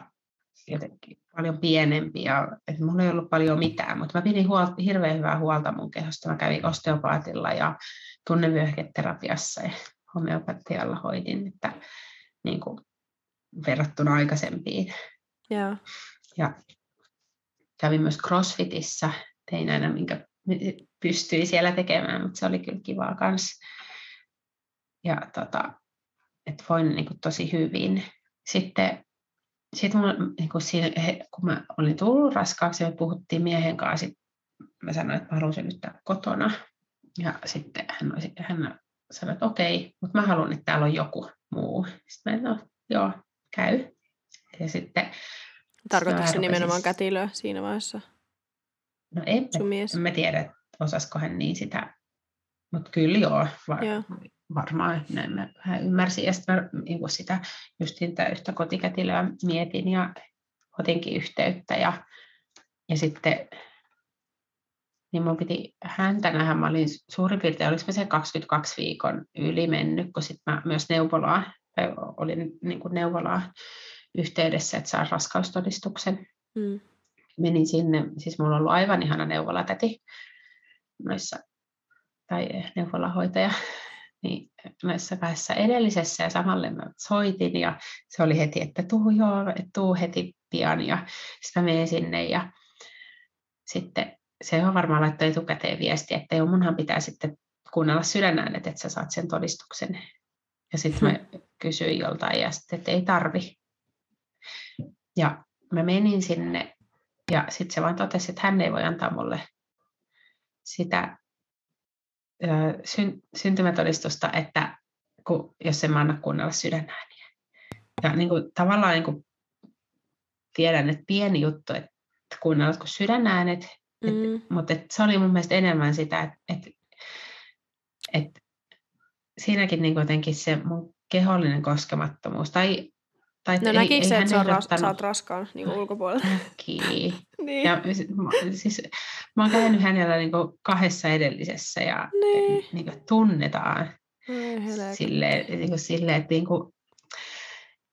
Speaker 2: jotenkin paljon pienempi ja että mulla ei ollut paljon mitään, mutta mä pidin huolta, hirveän hyvää huolta mun kehosta. Mä kävin osteopaatilla ja tunnevyöhyketerapiassa ja homeopatialla hoidin, että niin kuin verrattuna aikaisempiin.
Speaker 1: Yeah.
Speaker 2: Ja kävin myös CrossFitissä, tein aina minkä pystyi siellä tekemään, mutta se oli kyllä kivaa kanssa. Ja tota, että voin niin kuin, tosi hyvin. Sitten sit mulla, niin kuin siinä, kun mä olin tullut raskaaksi me puhuttiin miehen kanssa, sit mä sanoin, että mä haluan synnyttää kotona. Ja sitten hän, olisi, hän sanoi, että okei, mutta mä haluan, että täällä on joku muu. Sitten mä no, joo, käy. Ja sitten...
Speaker 1: Tarkoitatko se nimenomaan kätilöä siinä vaiheessa?
Speaker 2: No en, en mä tiedä, että osasko hän niin sitä, mutta kyllä joo, va- joo varmaan näin mä vähän ymmärsin. Ja sitten mä niin sitä just sitä yhtä kotikätilöä mietin ja otinkin yhteyttä. Ja, ja sitten niin mun piti häntä nähdä. Mä olin suurin piirtein, oliko se 22 viikon yli mennyt, kun sitten mä myös neuvolaa, olin niin kuin neuvolaa yhteydessä, että saa raskaustodistuksen. Mm. Menin sinne, siis mulla on ollut aivan ihana neuvolatäti noissa, tai neuvolahoitaja niin näissä kahdessa edellisessä ja samalle mä soitin ja se oli heti, että tuu joo, että tuu heti pian ja sitten menin sinne ja sitten se on varmaan laittoi etukäteen viesti, että joo, munhan pitää sitten kuunnella sydänäänet, että sä saat sen todistuksen. Ja sitten mä hmm. kysyin joltain ja sitten, että ei tarvi. Ja mä menin sinne Ja sitten se vaan totesi, että hän ei voi antaa mulle sitä syn, syntymätodistusta, että kun, jos en mä anna kuunnella sydänääniä. Ja niin kuin, tavallaan niin kuin, tiedän, että pieni juttu, että kuunnellatko sydänäänet, mm. et, mutta et se oli mun mielestä enemmän sitä, että et, et, siinäkin niin jotenkin se mun kehollinen koskemattomuus, tai
Speaker 1: tai no näkikö se, että sä, ras, sä oot raskaan niin ulkopuolella?
Speaker 2: Näki. niin. Ja siis, mä oon käynyt hänellä niin kuin kahdessa edellisessä ja niin. Niin kuin tunnetaan silleen, niin kuin silleen, että niin kuin,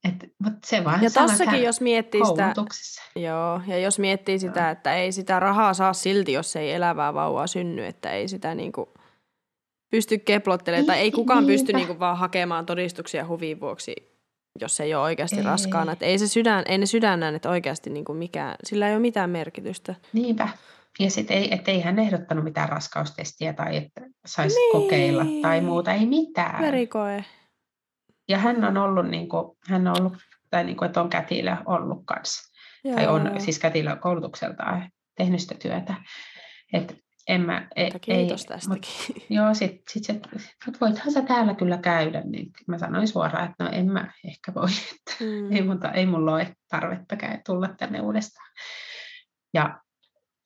Speaker 2: et, mutta se vaan
Speaker 1: ja tossakin, jos miettii sitä, joo, ja jos miettii sitä, että ei sitä rahaa saa silti, jos ei elävää vauvaa synny, että ei sitä niinku pysty keplottelemaan, tai ei kukaan pysty niinku vaan hakemaan todistuksia huvin vuoksi, jos ei ole oikeasti ei. raskaana. Että ei, se sydän, ei ne sydännäänet oikeasti niinku mikään, sillä ei ole mitään merkitystä.
Speaker 2: Niinpä. Ja sitten ei, ei hän ehdottanut mitään raskaustestiä tai että saisi niin. kokeilla tai muuta, ei mitään.
Speaker 1: Verikoe.
Speaker 2: Ja hän on ollut, niin kuin, hän on ollut, tai niin kuin, että on kätilö ollut kanssa. Joo. Tai on siis kätilö koulutukseltaan tehnyt sitä työtä. Et en mä,
Speaker 1: e, Kiitos ei, tästäkin.
Speaker 2: Mut, joo, sitten sit se, että voithan sä täällä kyllä käydä, niin mä sanoin suoraan, että no en mä ehkä voi, että mm. ei, mutta, ei mulla ole tarvetta tulla tänne uudestaan. Ja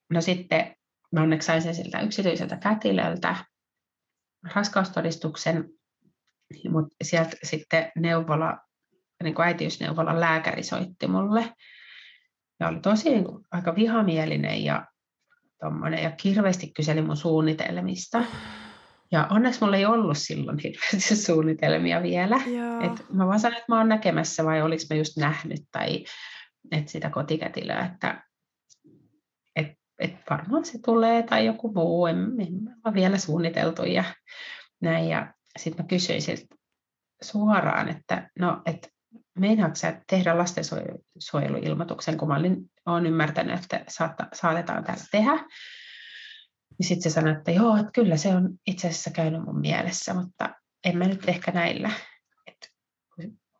Speaker 2: no sitten mä onneksi sain sen siltä yksityiseltä kätilöltä raskaustodistuksen, mutta sieltä sitten neuvola, niin kuin äitiysneuvolan lääkäri soitti mulle. Ja oli tosi niin kuin, aika vihamielinen ja, tommonen, ja kirveesti kyseli mun suunnitelmista. Ja onneksi mulla ei ollut silloin hirveästi suunnitelmia vielä. Et mä vaan sanoin, että mä oon näkemässä vai oliko mä just nähnyt tai että sitä kotikätilöä, että et, et varmaan se tulee tai joku muu, en, en ole vielä suunniteltu ja näin. Ja sitten mä kysyin siltä suoraan, että no, et meinaatko sä tehdä lastensuojeluilmoituksen, kun mä olin, olen ymmärtänyt, että saatta, saatetaan täällä tehdä. Niin sitten se sanoi, että joo, että kyllä se on itse asiassa käynyt mun mielessä, mutta en mä nyt ehkä näillä. Et,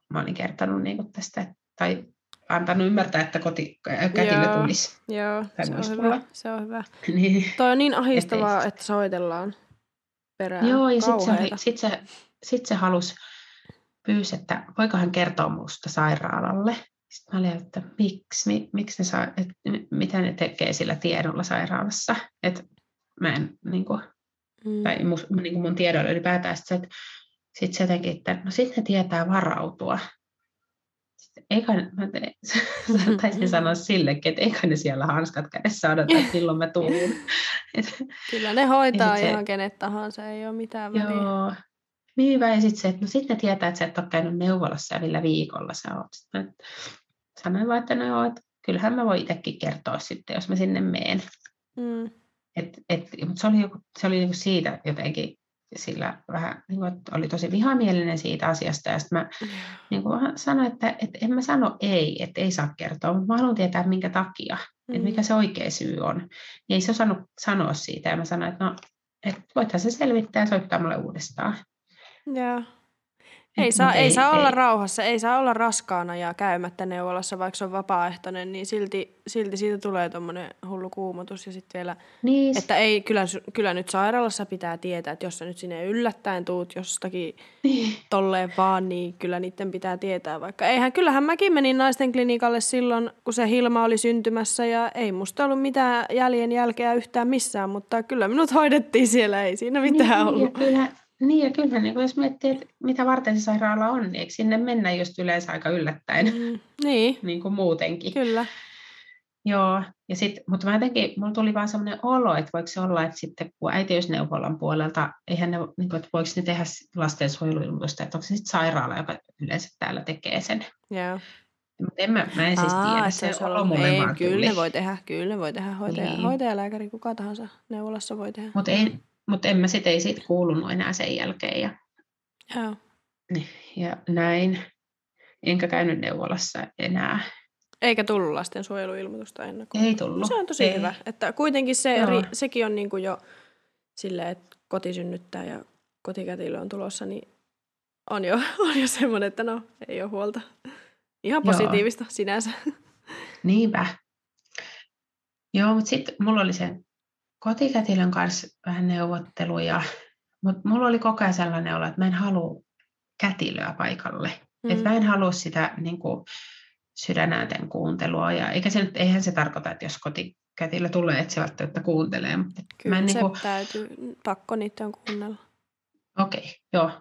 Speaker 2: mä olin kertonut niin tästä, tai antanut ymmärtää, että koti, kätilö tulisi.
Speaker 1: Joo, se on, hyvä, se on hyvä. niin. Toi on niin ahistavaa, että soitellaan perään.
Speaker 2: Joo, ja sitten se, sit se, sit se halusi pyysi, että voiko hän kertoa minusta sairaalalle. Sitten mä olin, että miksi, mi, miksi ne saa, että mitä ne tekee sillä tiedolla sairaalassa. Että mä en, niin kuin, mm. tai mun, niin kuin mun tiedolla ylipäätään, että sitten se jotenkin, että no sitten ne tietää varautua. eikä, mä te, taisin sanoa sillekin, että eikä ne siellä hanskat kädessä odota, että milloin mä tuun.
Speaker 1: Kyllä ne hoitaa ihan se, kenet tahansa, ei ole mitään väliä.
Speaker 2: Joo, hyvä. Ja sitten se, että no sitten ne tietää, että sä et ole käynyt neuvolassa ja millä viikolla sä oot. Sitten sanoin vaan, että no joo, että kyllähän mä voin itsekin kertoa sitten, jos mä sinne meen. Mm. Et, et, mutta se oli, joku, se oli niinku siitä jotenkin sillä vähän, niin kuin, oli tosi vihamielinen siitä asiasta. Ja sitten mä mm. niin kuin sanoin, että, että en mä sano ei, että ei saa kertoa, mutta mä haluan tietää, minkä takia, mm. että mikä se oikea syy on. Niin ei se osannut sanoa siitä. Ja mä sanoin, että no, että voithan se selvittää ja soittaa mulle uudestaan.
Speaker 1: Joo. Ei saa, ei, ei saa ei. olla rauhassa, ei saa olla raskaana ja käymättä neuvolassa, vaikka se on vapaaehtoinen, niin silti, silti siitä tulee tuommoinen hullu kuumotus. Ja sitten vielä, niin. että ei, kyllä, kyllä nyt sairaalassa pitää tietää, että jos sä nyt sinne yllättäen tuut jostakin niin. tolleen vaan, niin kyllä niiden pitää tietää. Vaikka eihän, kyllähän mäkin menin naisten klinikalle silloin, kun se Hilma oli syntymässä ja ei musta ollut mitään jäljen jälkeä yhtään missään, mutta kyllä minut hoidettiin siellä, ei siinä mitään niin, ollut.
Speaker 2: Kyllä, niin ja kyllä niin jos miettii, että mitä varten se sairaala on, niin eikö sinne mennä just yleensä aika yllättäen mm,
Speaker 1: niin.
Speaker 2: niin kuin muutenkin.
Speaker 1: Kyllä.
Speaker 2: Joo, ja sit, mutta mä jotenkin, mulla tuli vaan sellainen olo, että voiko se olla, että sitten kun äitiysneuvolan puolelta, eihän ne, niin kuin, että voiko ne tehdä lastensuojeluilmoitusta, että onko se sitten sairaala, joka yleensä täällä tekee sen.
Speaker 1: Joo.
Speaker 2: Mutta en mä, mä en siis Aa, tiedä, se, se on mulle ei,
Speaker 1: Kyllä ne voi tehdä, kyllä ne voi tehdä, hoitaja, niin. hoitajalääkäri, kuka tahansa neuvolassa voi tehdä.
Speaker 2: Mutta ei, mutta en mä sit, ei siitä kuulunut enää sen jälkeen. Ja,
Speaker 1: Joo.
Speaker 2: ja näin. Enkä käynyt neuvolassa enää.
Speaker 1: Eikä tullut lastensuojeluilmoitusta ennen kuin.
Speaker 2: Ei tullut.
Speaker 1: Se on tosi ei. hyvä. Että kuitenkin se, eri, sekin on niin kuin jo silleen, että kotisynnyttää ja kotikätilö on tulossa, niin on jo, on jo semmoinen, että no, ei ole huolta. Ihan positiivista Joo. sinänsä.
Speaker 2: Niinpä. Joo, mutta sitten mulla oli sen kotikätilön kanssa vähän neuvotteluja, mutta mulla oli koko ajan sellainen olo, että mä en halua kätilöä paikalle. Mm. Että mä en halua sitä niin kuin, sydänäänten kuuntelua. Ja, eikä se nyt, eihän se tarkoita, että jos kotikätilö tulee, että se välttämättä kuuntelee. Mutta
Speaker 1: Kyllä
Speaker 2: mä en,
Speaker 1: se
Speaker 2: niin kuin,
Speaker 1: täytyy, pakko niitä on kuunnella.
Speaker 2: okei, okay, joo.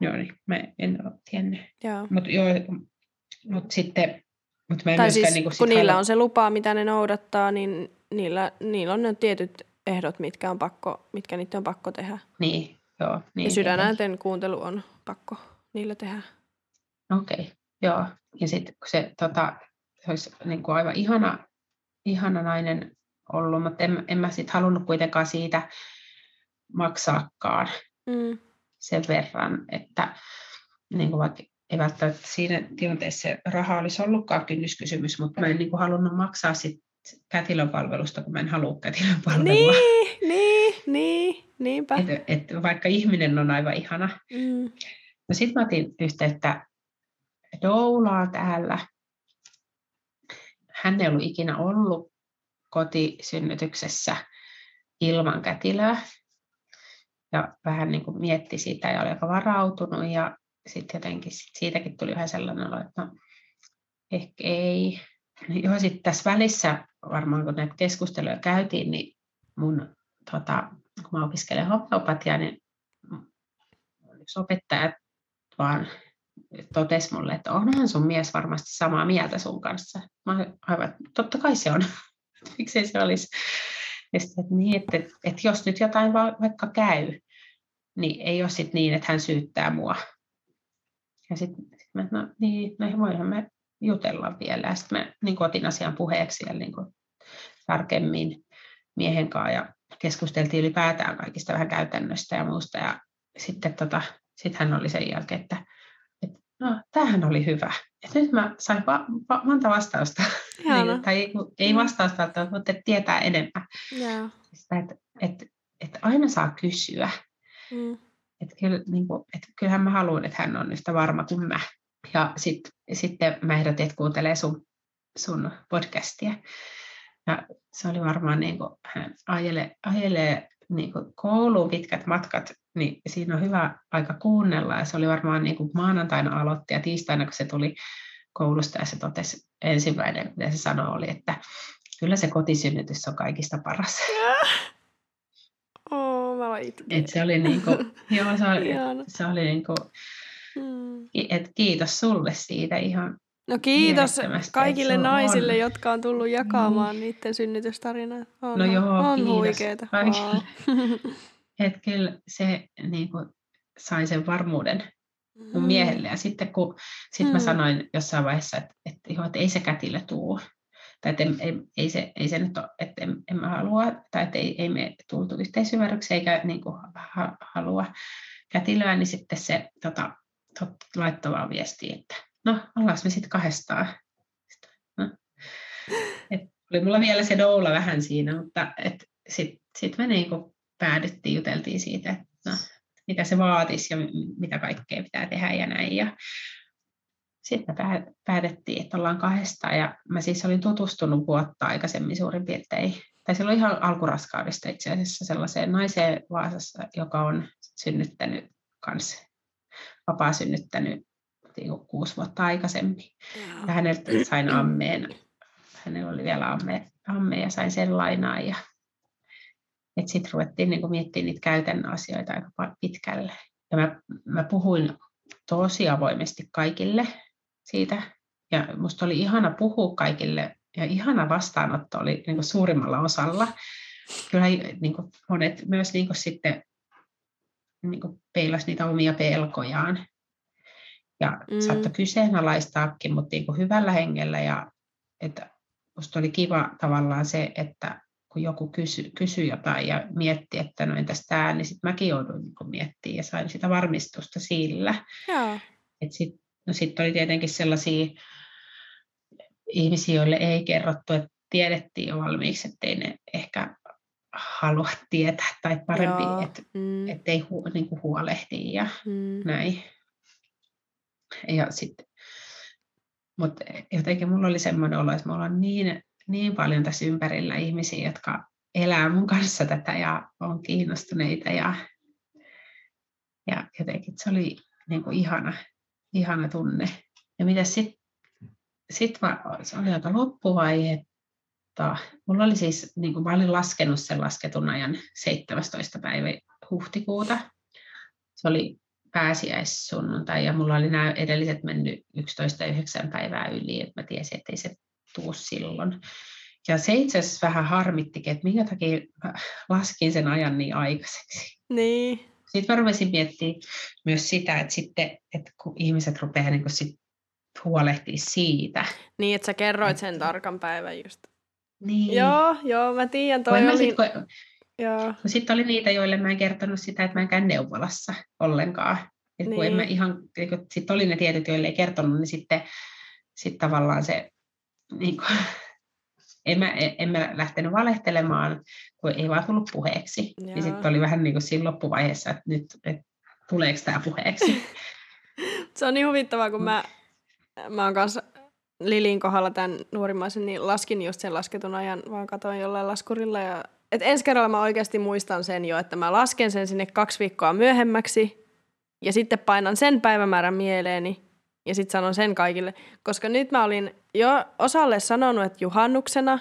Speaker 2: Joo, niin mä en ole tiennyt. Mutta joo, mut sitten, mut mä en
Speaker 1: Tai siis
Speaker 2: niinku
Speaker 1: kun niillä
Speaker 2: halua-
Speaker 1: on se lupa, mitä ne noudattaa, niin niillä, niillä on ne tietyt ehdot, mitkä, on pakko, mitkä niitä on pakko tehdä.
Speaker 2: Niin, joo. Niin,
Speaker 1: ja sydänäänten kuuntelu on pakko niillä tehdä.
Speaker 2: Okei, okay, joo. Ja sitten kun se, tota, se olisi niin kuin aivan ihana, ihana nainen ollut, mutta en, en mä sitten halunnut kuitenkaan siitä maksaakaan
Speaker 1: Mm.
Speaker 2: sen verran, että niin kuin vaikka ei välttämättä siinä tilanteessa se raha olisi ollutkaan kynnyskysymys, mutta mä en niin kuin halunnut maksaa sit kätilön palvelusta, kun mä en halua kätilön palvelua.
Speaker 1: Niin, niin, niin, niinpä.
Speaker 2: Et, et vaikka ihminen on aivan ihana.
Speaker 1: Mm.
Speaker 2: No sitten mä otin yhteyttä Doulaan täällä. Hän ei ollut ikinä ollut kotisynnytyksessä ilman kätilöä. Ja vähän niin kuin mietti sitä ja oli aika varautunut. Ja sitten jotenkin sit siitäkin tuli vähän sellainen olo, että no, ehkä ei. Niin joo, sitten tässä välissä varmaan kun näitä keskusteluja käytiin, niin mun, tota, kun mä opiskelen homeopatiaa, niin yksi opettaja vaan totesi mulle, että onhan sun mies varmasti samaa mieltä sun kanssa. Mä aivan, totta kai se on. Miksei se olisi. Ja sitten, että, niin, että, että jos nyt jotain va- vaikka käy, niin ei ole sit niin, että hän syyttää mua. Ja sitten sit mä, no niin, no voihan me jutella vielä. Sitten mä niin otin asian puheeksi siellä niin tarkemmin miehen kanssa ja keskusteltiin ylipäätään kaikista vähän käytännöstä ja muusta. Ja sitten tota, sit hän oli sen jälkeen, että, että no, tämähän oli hyvä. Et nyt mä sain va- va- monta vastausta. Niin, tai ei, ei vastausta, mutta tietää enemmän. Sitä, että, että, että aina saa kysyä.
Speaker 1: Mm.
Speaker 2: Että, kyllä, niin kuin, että kyllähän mä haluan, että hän on yhtä varma kuin mä. Ja sit, sitten mä ehdotin, että kuuntelee sun, sun podcastia. Ja se oli varmaan, niin kuin, hän ajelee, ajelee niin kuin kouluun pitkät matkat, niin siinä on hyvä aika kuunnella. Ja se oli varmaan niin kuin maanantaina aloitti ja tiistaina, kun se tuli koulusta ja se totesi ensimmäinen, mitä se sanoi, oli, että kyllä se kotisynnytys on kaikista paras.
Speaker 1: Oh, mä.
Speaker 2: Et se oli niin kuin, joo, se oli, se oli niin kuin. Et kiitos sulle siitä ihan
Speaker 1: No kiitos kaikille naisille,
Speaker 2: on.
Speaker 1: jotka on tullut jakamaan niiden synnytystarinaa. On,
Speaker 2: No joo,
Speaker 1: on
Speaker 2: kiitos
Speaker 1: huikeeta.
Speaker 2: kaikille. Että kyllä se niin kuin, sai sen varmuuden mun
Speaker 1: Mm.
Speaker 2: miehelle. Ja sitten kun sit
Speaker 1: Mm.
Speaker 2: mä sanoin jossain vaiheessa, että, että, joo, että ei se kätilö tuu. Tai että ei, ei, se, ei se nyt ole, että en, en mä halua, tai että ei, ei me tultu yhteisymmärrykseen eikä niin kuin, ha, halua kätilöä, niin sitten se tota, tot, laittoi vaan viestiä, että no, ollaanko me sitten kahdestaan. No. Et oli mulla vielä se doula vähän siinä, mutta sitten sit me niinku päädyttiin, juteltiin siitä, että no, mitä se vaatisi ja mitä kaikkea pitää tehdä ja näin. Ja sitten me pää- päätettiin, että ollaan kahdestaan ja mä siis olin tutustunut vuotta aikaisemmin suurin piirtein, tai silloin ihan alkuraskaudesta itse asiassa sellaiseen naiseen Vaasassa, joka on synnyttänyt kans, vapaa synnyttänyt niin kuusi vuotta aikaisemmin. Ja häneltä sain ammeen. Hänellä oli vielä amme, amme ja sain sen lainaa. Ja sitten ruvettiin niin miettimään niitä käytännön asioita aika pitkälle. Ja mä, mä puhuin tosi avoimesti kaikille siitä. Ja musta oli ihana puhua kaikille ja ihana vastaanotto oli niin kuin suurimmalla osalla. Kyllä niin kuin monet myös niin kuin sitten niin kuin peilas niitä omia pelkojaan. Ja
Speaker 1: Mm.
Speaker 2: saattoi kyseenalaistaakin, mutta niin kuin hyvällä hengellä. Ja että musta oli kiva tavallaan se, että kun joku kysyi kysy jotain ja mietti, että no entäs tämä, niin sitten mäkin jouduin niin miettimään ja sain sitä varmistusta sillä. Sitten no sit oli tietenkin sellaisia ihmisiä, joille ei kerrottu, että tiedettiin jo valmiiksi, ettei ne ehkä halua tietää tai parempi, että
Speaker 1: Mm.
Speaker 2: ettei hu, niin kuin huolehtii ja
Speaker 1: Mm.
Speaker 2: näin. Ja sitten, mutta jotenkin mulla oli semmoinen olo, että me ollaan niin niin paljon tässä ympärillä ihmisiä, jotka elää mun kanssa tätä ja on kiinnostuneita ja, ja jotenkin se oli niin kuin ihana, ihana tunne. Ja mitä sitten sit se oli aika loppuvaihe, mulla oli siis, niin kuin mä olin laskenut sen lasketun ajan 17. päivä huhtikuuta. Se oli pääsiäissunnuntai ja mulla oli nämä edelliset mennyt 11-9 päivää yli, että mä tiesin, että ei se tuu silloin. Ja se itse asiassa vähän harmittikin, että minkä takia laskin sen ajan niin aikaiseksi.
Speaker 1: Niin.
Speaker 2: Sitten mä rupesin miettimään myös sitä, että, sitten, että kun ihmiset rupeaa niin sit huolehtia siitä.
Speaker 1: Niin, että sä kerroit sen tarkan päivän just.
Speaker 2: Niin.
Speaker 1: Joo, joo, mä tiedän. Toi oli... Sit, kun...
Speaker 2: Joo. Sitten oli niitä, joille mä en kertonut sitä, että mä en käy neuvolassa ollenkaan. Et niin. kun en mä niin. ihan, sitten oli ne tietyt, joille ei kertonut, niin sitten sit tavallaan se, niin kuin, en, mä, en mä lähtenyt valehtelemaan, kun ei vaan tullut puheeksi. Joo. Ja sitten oli vähän niin kuin siinä loppuvaiheessa, että nyt, että tuleeko tämä puheeksi.
Speaker 1: se on niin huvittavaa, kun mä, mä oon kanssa Lilin kohdalla tämän nuorimmaisen, niin laskin just sen lasketun ajan, vaan katoin jollain laskurilla. Ja... Et ensi kerralla mä oikeasti muistan sen jo, että mä lasken sen sinne kaksi viikkoa myöhemmäksi ja sitten painan sen päivämäärän mieleeni ja sitten sanon sen kaikille. Koska nyt mä olin jo osalle sanonut, että juhannuksena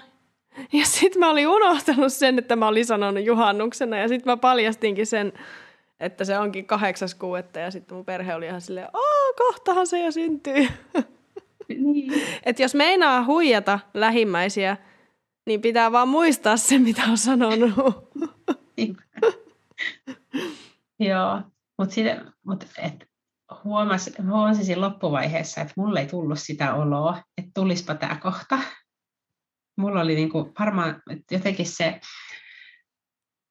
Speaker 1: ja sitten mä olin unohtanut sen, että mä olin sanonut juhannuksena ja sitten mä paljastinkin sen, että se onkin kahdeksas kuuetta ja sitten mun perhe oli ihan silleen, aah, kohtahan se jo syntyy. Niin. Että jos meinaa huijata lähimmäisiä, niin pitää vaan muistaa se, mitä on sanonut.
Speaker 2: Joo, mutta mut, huomasin, huomasin siinä loppuvaiheessa, että mulle ei tullut sitä oloa, että tulispa tämä kohta. Mulla oli niinku varmaan jotenkin se,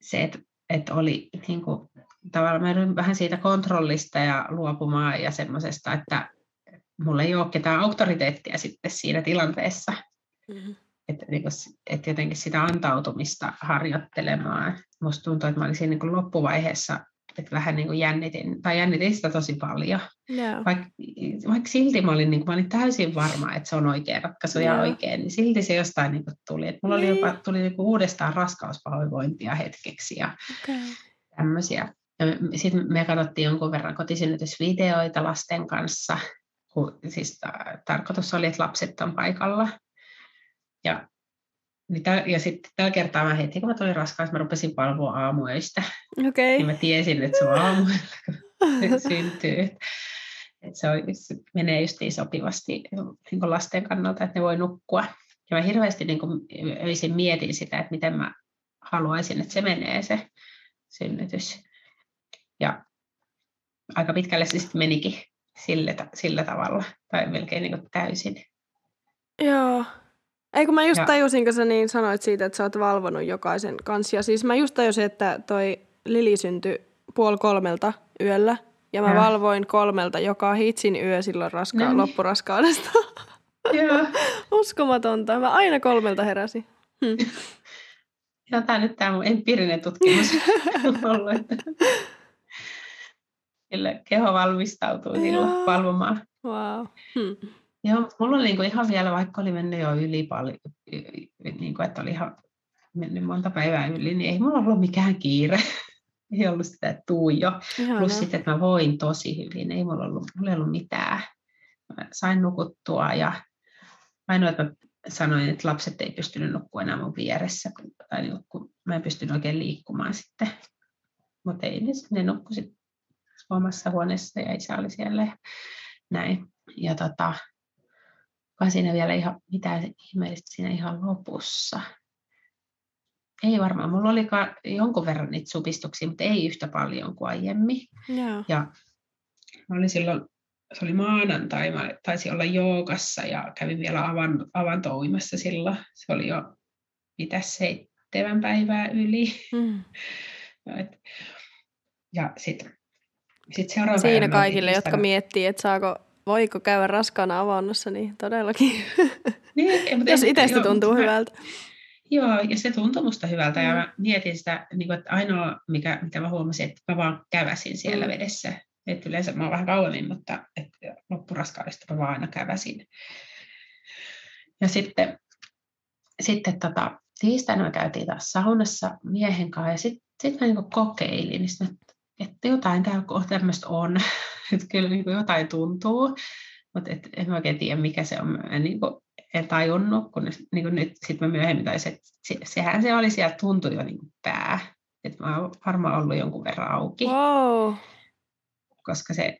Speaker 2: se että että oli niinku, tavallaan vähän siitä kontrollista ja luopumaan ja semmoisesta, että mulla ei ole ketään auktoriteettia sitten siinä tilanteessa. Mm-hmm. Että niin et jotenkin sitä antautumista harjoittelemaan. Musta tuntuu, että mä olin siinä niin loppuvaiheessa, että vähän niin kuin jännitin, tai jännitin sitä tosi paljon. Yeah. Vaikka vaik silti mä olin, niin kuin, mä olin täysin varma, että se on oikea ratkaisu yeah. ja oikein, niin silti se jostain niin kuin tuli. Että mulla niin. oli jopa tuli niin kuin uudestaan raskauspahoinvointia hetkeksi ja okay. tämmöisiä. Sitten me katsottiin jonkun verran kotisynnytysvideoita lasten kanssa, siis tarkoitus oli, että lapset on paikalla. Ja, niin täl, ja sitten tällä kertaa mä heti, kun mä tulin raskaus, mä rupesin palvoa aamuöistä.
Speaker 1: Okay.
Speaker 2: Niin mä tiesin, että se on aamuilla, kun syntyy. Että se, on, se menee justiin sopivasti niin lasten kannalta, että ne voi nukkua. Ja mä hirveästi niin kuin, öisin mietin sitä, että miten mä haluaisin, että se menee se synnytys. Ja aika pitkälle se sitten menikin sillä, sillä tavalla, tai melkein niin kuin täysin.
Speaker 1: Joo. Ei kun mä just ja. tajusin, kun sä niin sanoit siitä, että sä oot valvonut jokaisen kanssa. Ja siis mä just tajusin, että toi Lili syntyi puoli kolmelta yöllä. Ja mä ja. valvoin kolmelta joka hitsin yö silloin raska- no loppuraskaudesta. Joo. Uskomatonta. Mä aina kolmelta heräsin. Hm.
Speaker 2: Joo, tämä nyt tämä mun empiirinen tutkimus ollut, että Kyllä keho valmistautuu silloin valvomaan.
Speaker 1: Wow. Hmm.
Speaker 2: Joo, mulla oli niinku ihan vielä, vaikka oli mennyt jo yli paljon, niinku, että oli ihan mennyt monta päivää yli, niin ei mulla ollut mikään kiire. ei ollut sitä, että tuu jo. Ihana. Plus sitten, että mä voin tosi hyvin. Ei mulla ollut, mulla ei ollut mitään. Mä sain nukuttua ja ainoa, että mä sanoin, että lapset ei pystynyt nukkua enää mun vieressä, tai niin, kun mä en pystynyt oikein liikkumaan sitten. Mutta ei ne, ne nukkui omassa huoneessa ja isä oli siellä ja näin. Ja tota, siinä vielä ihan mitään ihmeellistä siinä ihan lopussa. Ei varmaan. Mulla oli jonkun verran niitä supistuksia, mutta ei yhtä paljon kuin aiemmin.
Speaker 1: Yeah.
Speaker 2: Ja mä olin silloin, se oli maanantai, mä taisin olla joogassa ja kävin vielä avan, avantouimassa silloin. Se oli jo mitä seitsemän päivää yli. Mm. ja sitten
Speaker 1: sit Siinä kaikille, jotka miettii, että saako, voiko käydä raskaana avannossa, niin todellakin. Niin, mutta Jos itsestä tuntuu joo, hyvältä.
Speaker 2: Joo, ja se tuntui musta hyvältä. Mm. Ja mä mietin sitä, niin kuin, että ainoa, mikä, mitä mä huomasin, että mä vaan käväsin siellä mm. vedessä. Että yleensä mä oon vähän kauemmin, mutta loppuraskaudesta mä vaan aina käväsin. Ja sitten sitten tota, tiistaina me käytiin taas saunassa miehen kanssa ja sitten sit mä niinku kokeilin, niin sit mä, että jotain täällä tämmöistä on, että kyllä niinku jotain tuntuu, mutta en mä oikein tiedä mikä se on. Mä niinku, en tajunnut, kun niinku nyt sitten mä myöhemmin taisin, että se, sehän se oli siellä, tuntui jo niinku pää. Että mä oon varmaan ollut jonkun verran auki.
Speaker 1: Wow.
Speaker 2: Koska se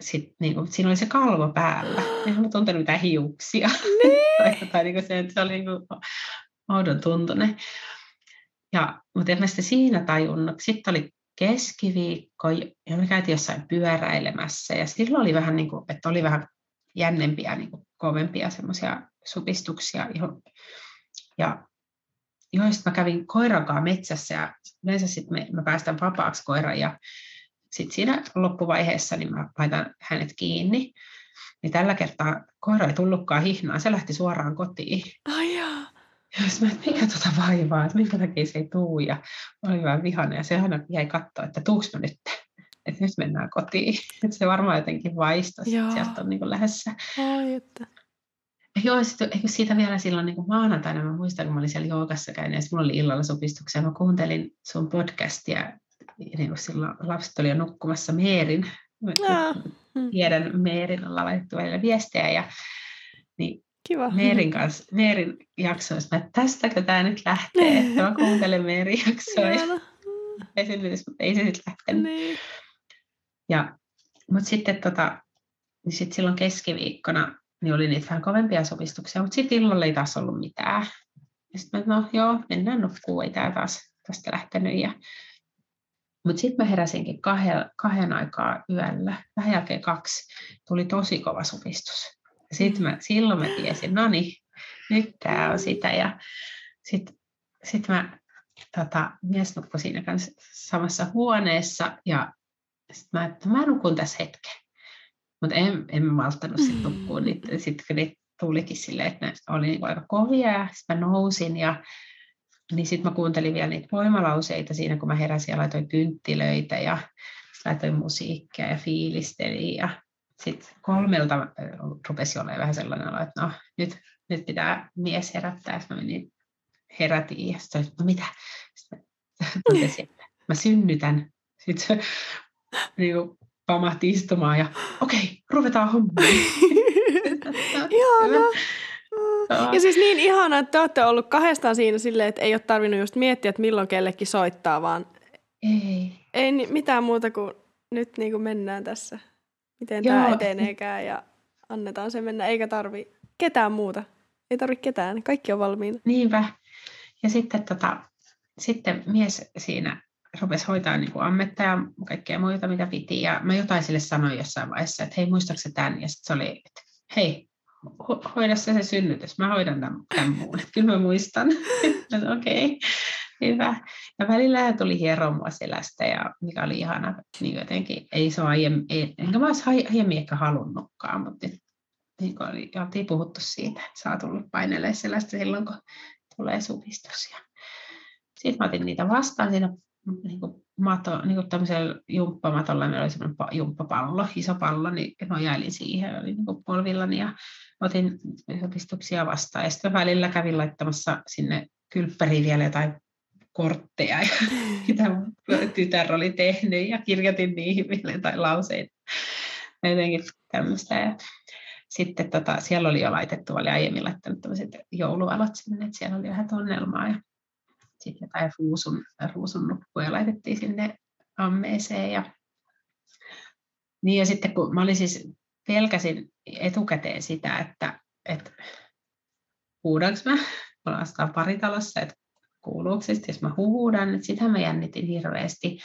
Speaker 2: sit, niinku, siinä oli se kalvo päällä. En mä tuntenut mitään hiuksia.
Speaker 1: Niin.
Speaker 2: tai, tai niinku se, että se oli niinku oudon tuntune. Ja, mutta en mä sitä siinä tajunnut. Sitten oli keskiviikko ja me käytiin jossain pyöräilemässä ja silloin oli vähän niin kuin, että oli vähän jännempiä, niin kuin kovempia semmoisia supistuksia. Ja joista mä kävin koiran kanssa metsässä ja yleensä sitten me, mä päästän vapaaksi koiran ja sitten siinä loppuvaiheessa niin mä laitan hänet kiinni. Niin tällä kertaa koira ei tullutkaan hihnaa, se lähti suoraan kotiin.
Speaker 1: Ai.
Speaker 2: Ja mä, että mikä tuota vaivaa, että minkä takia se ei tuu. Ja oli vähän vihana ja se aina jäi katsoa, että tuuks mä nyt, että nyt mennään kotiin. Että se varmaan jotenkin vaistosi, että sieltä on niin lähdössä.
Speaker 1: Ai että.
Speaker 2: Joo, sit, siitä vielä silloin niin kuin maanantaina, mä muistan, kun mä olin siellä joogassa käynyt, ja mulla oli illalla sopistuksia, mä kuuntelin sun podcastia, niin kuin silloin lapset oli jo nukkumassa Meerin, mm. tiedän Meerin olla laitettu välillä viestejä, ja niin
Speaker 1: Kiva.
Speaker 2: Meerin kanssa, Meerin jaksoista, että tästäkö tämä nyt lähtee, että mä kuuntelen Meerin jaksoja. ei se, ei se sitten lähtenyt.
Speaker 1: Niin.
Speaker 2: Ja, mutta sitten tota, niin sit silloin keskiviikkona niin oli niitä vähän kovempia sopistuksia, mutta sitten illalla ei taas ollut mitään. Ja sitten mä, no joo, mennään nukkuu, ei tämä taas tästä lähtenyt. Ja... Mutta sitten mä heräsinkin kahden, kahden aikaa yöllä, vähän jälkeen kaksi, tuli tosi kova sopistus. Ja sit mä, silloin mä tiesin, no niin, nyt tämä on sitä. Ja sitten sit mä, tota, mies nukkui siinä kanssa samassa huoneessa ja sitten mä, että mä nukun tässä hetken. Mutta en, en malttanut sitten nukkua. Niin, sitten kun niitä tulikin silleen, että ne oli niin aika kovia ja sitten mä nousin ja niin sitten mä kuuntelin vielä niitä voimalauseita siinä, kun mä heräsin ja laitoin kynttilöitä ja laitoin musiikkia ja fiilistelin ja sitten kolmelta rupesi olemaan vähän sellainen olo, että no nyt, nyt pitää mies herättää. Sitten mä menin, herätin ja sitten no mitä? Sitten totesin, että mä synnytän. Sitten se niin kuin, pamahti istumaan ja okei, okay, ruvetaan hommiin.
Speaker 1: Ihana. Ja siis niin ihana, että te olette ollut kahdestaan siinä silleen, että ei ole tarvinnut just miettiä, että milloin kellekin soittaa, vaan
Speaker 2: ei,
Speaker 1: ei mitään muuta kuin nyt niin kuin mennään tässä miten Joo. tämä eteneekään ja annetaan se mennä, eikä tarvi ketään muuta. Ei tarvi ketään, kaikki on valmiina.
Speaker 2: Niinpä. Ja sitten, tota, sitten mies siinä rupesi hoitaa niin kuin ammetta ja kaikkea muita, mitä piti. Ja mä jotain sille sanoin jossain vaiheessa, että hei, muistaaksä tämän? Ja sitten se oli, että hei, ho- hoida se se synnytys, mä hoidan tämän, tämän muun. Kyllä mä muistan. Okei. Okay. Hyvä. Ja välillä tuli hieroa selästä, ja mikä oli ihana, niin jotenkin ei se aiemmin, enkä mä olisi aiemmin ehkä halunnutkaan, mutta niin kuin oli, oltiin puhuttu siitä, että saa tulla painelemaan selästä silloin, kun tulee supistus. Ja sitten mä otin niitä vastaan siinä niin kuin mato, niin kuin tämmöisellä jumppamatolla, meillä oli semmoinen jumppapallo, iso pallo, niin nojailin siihen, oli niin kuin polvillani ja otin supistuksia vastaan. Ja sitten välillä kävin laittamassa sinne kylppäriin vielä jotain kortteja, mitä tytär oli tehnyt, ja kirjoitin niihin jotain lauseita. Jotenkin tämmöistä. Ja sitten tota, siellä oli jo laitettu, oli aiemmin laittanut tämmöiset jouluvalot sinne, että siellä oli vähän tunnelmaa. Ja sitten jotain ruusun, ruusun nuppuja laitettiin sinne ammeeseen. Ja, niin ja sitten kun mä olin siis, pelkäsin etukäteen sitä, että, että huudanko mä, ollaan paritalossa, että kuuluuko se, jos mä huudan, että sitä mä jännitin hirveästi.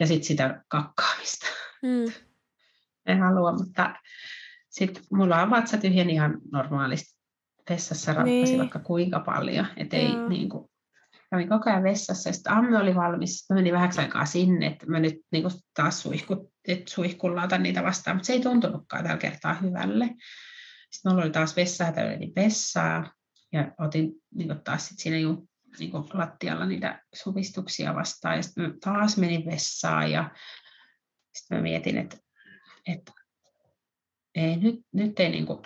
Speaker 2: Ja sitten sitä kakkaamista. Mm. En halua, mutta sitten mulla on vatsa tyhjeni ihan normaalisti. Vessassa rappasi niin. vaikka kuinka paljon. Että ei niin kuin, kävin koko ajan vessassa ja sitten Amme oli valmis. Mä menin vähäksi aikaa sinne, että mä nyt niin kuin taas suihku, suihkullautan niitä vastaan, mutta se ei tuntunutkaan tällä kertaa hyvälle. Sitten mulla oli taas vessa, että vessaa ja otin niin kuin taas sit siinä niin kuin lattialla niitä supistuksia vastaan. Ja sitten taas menin vessaan ja sitten mä mietin, että, että ei, nyt, nyt, ei, niin kuin,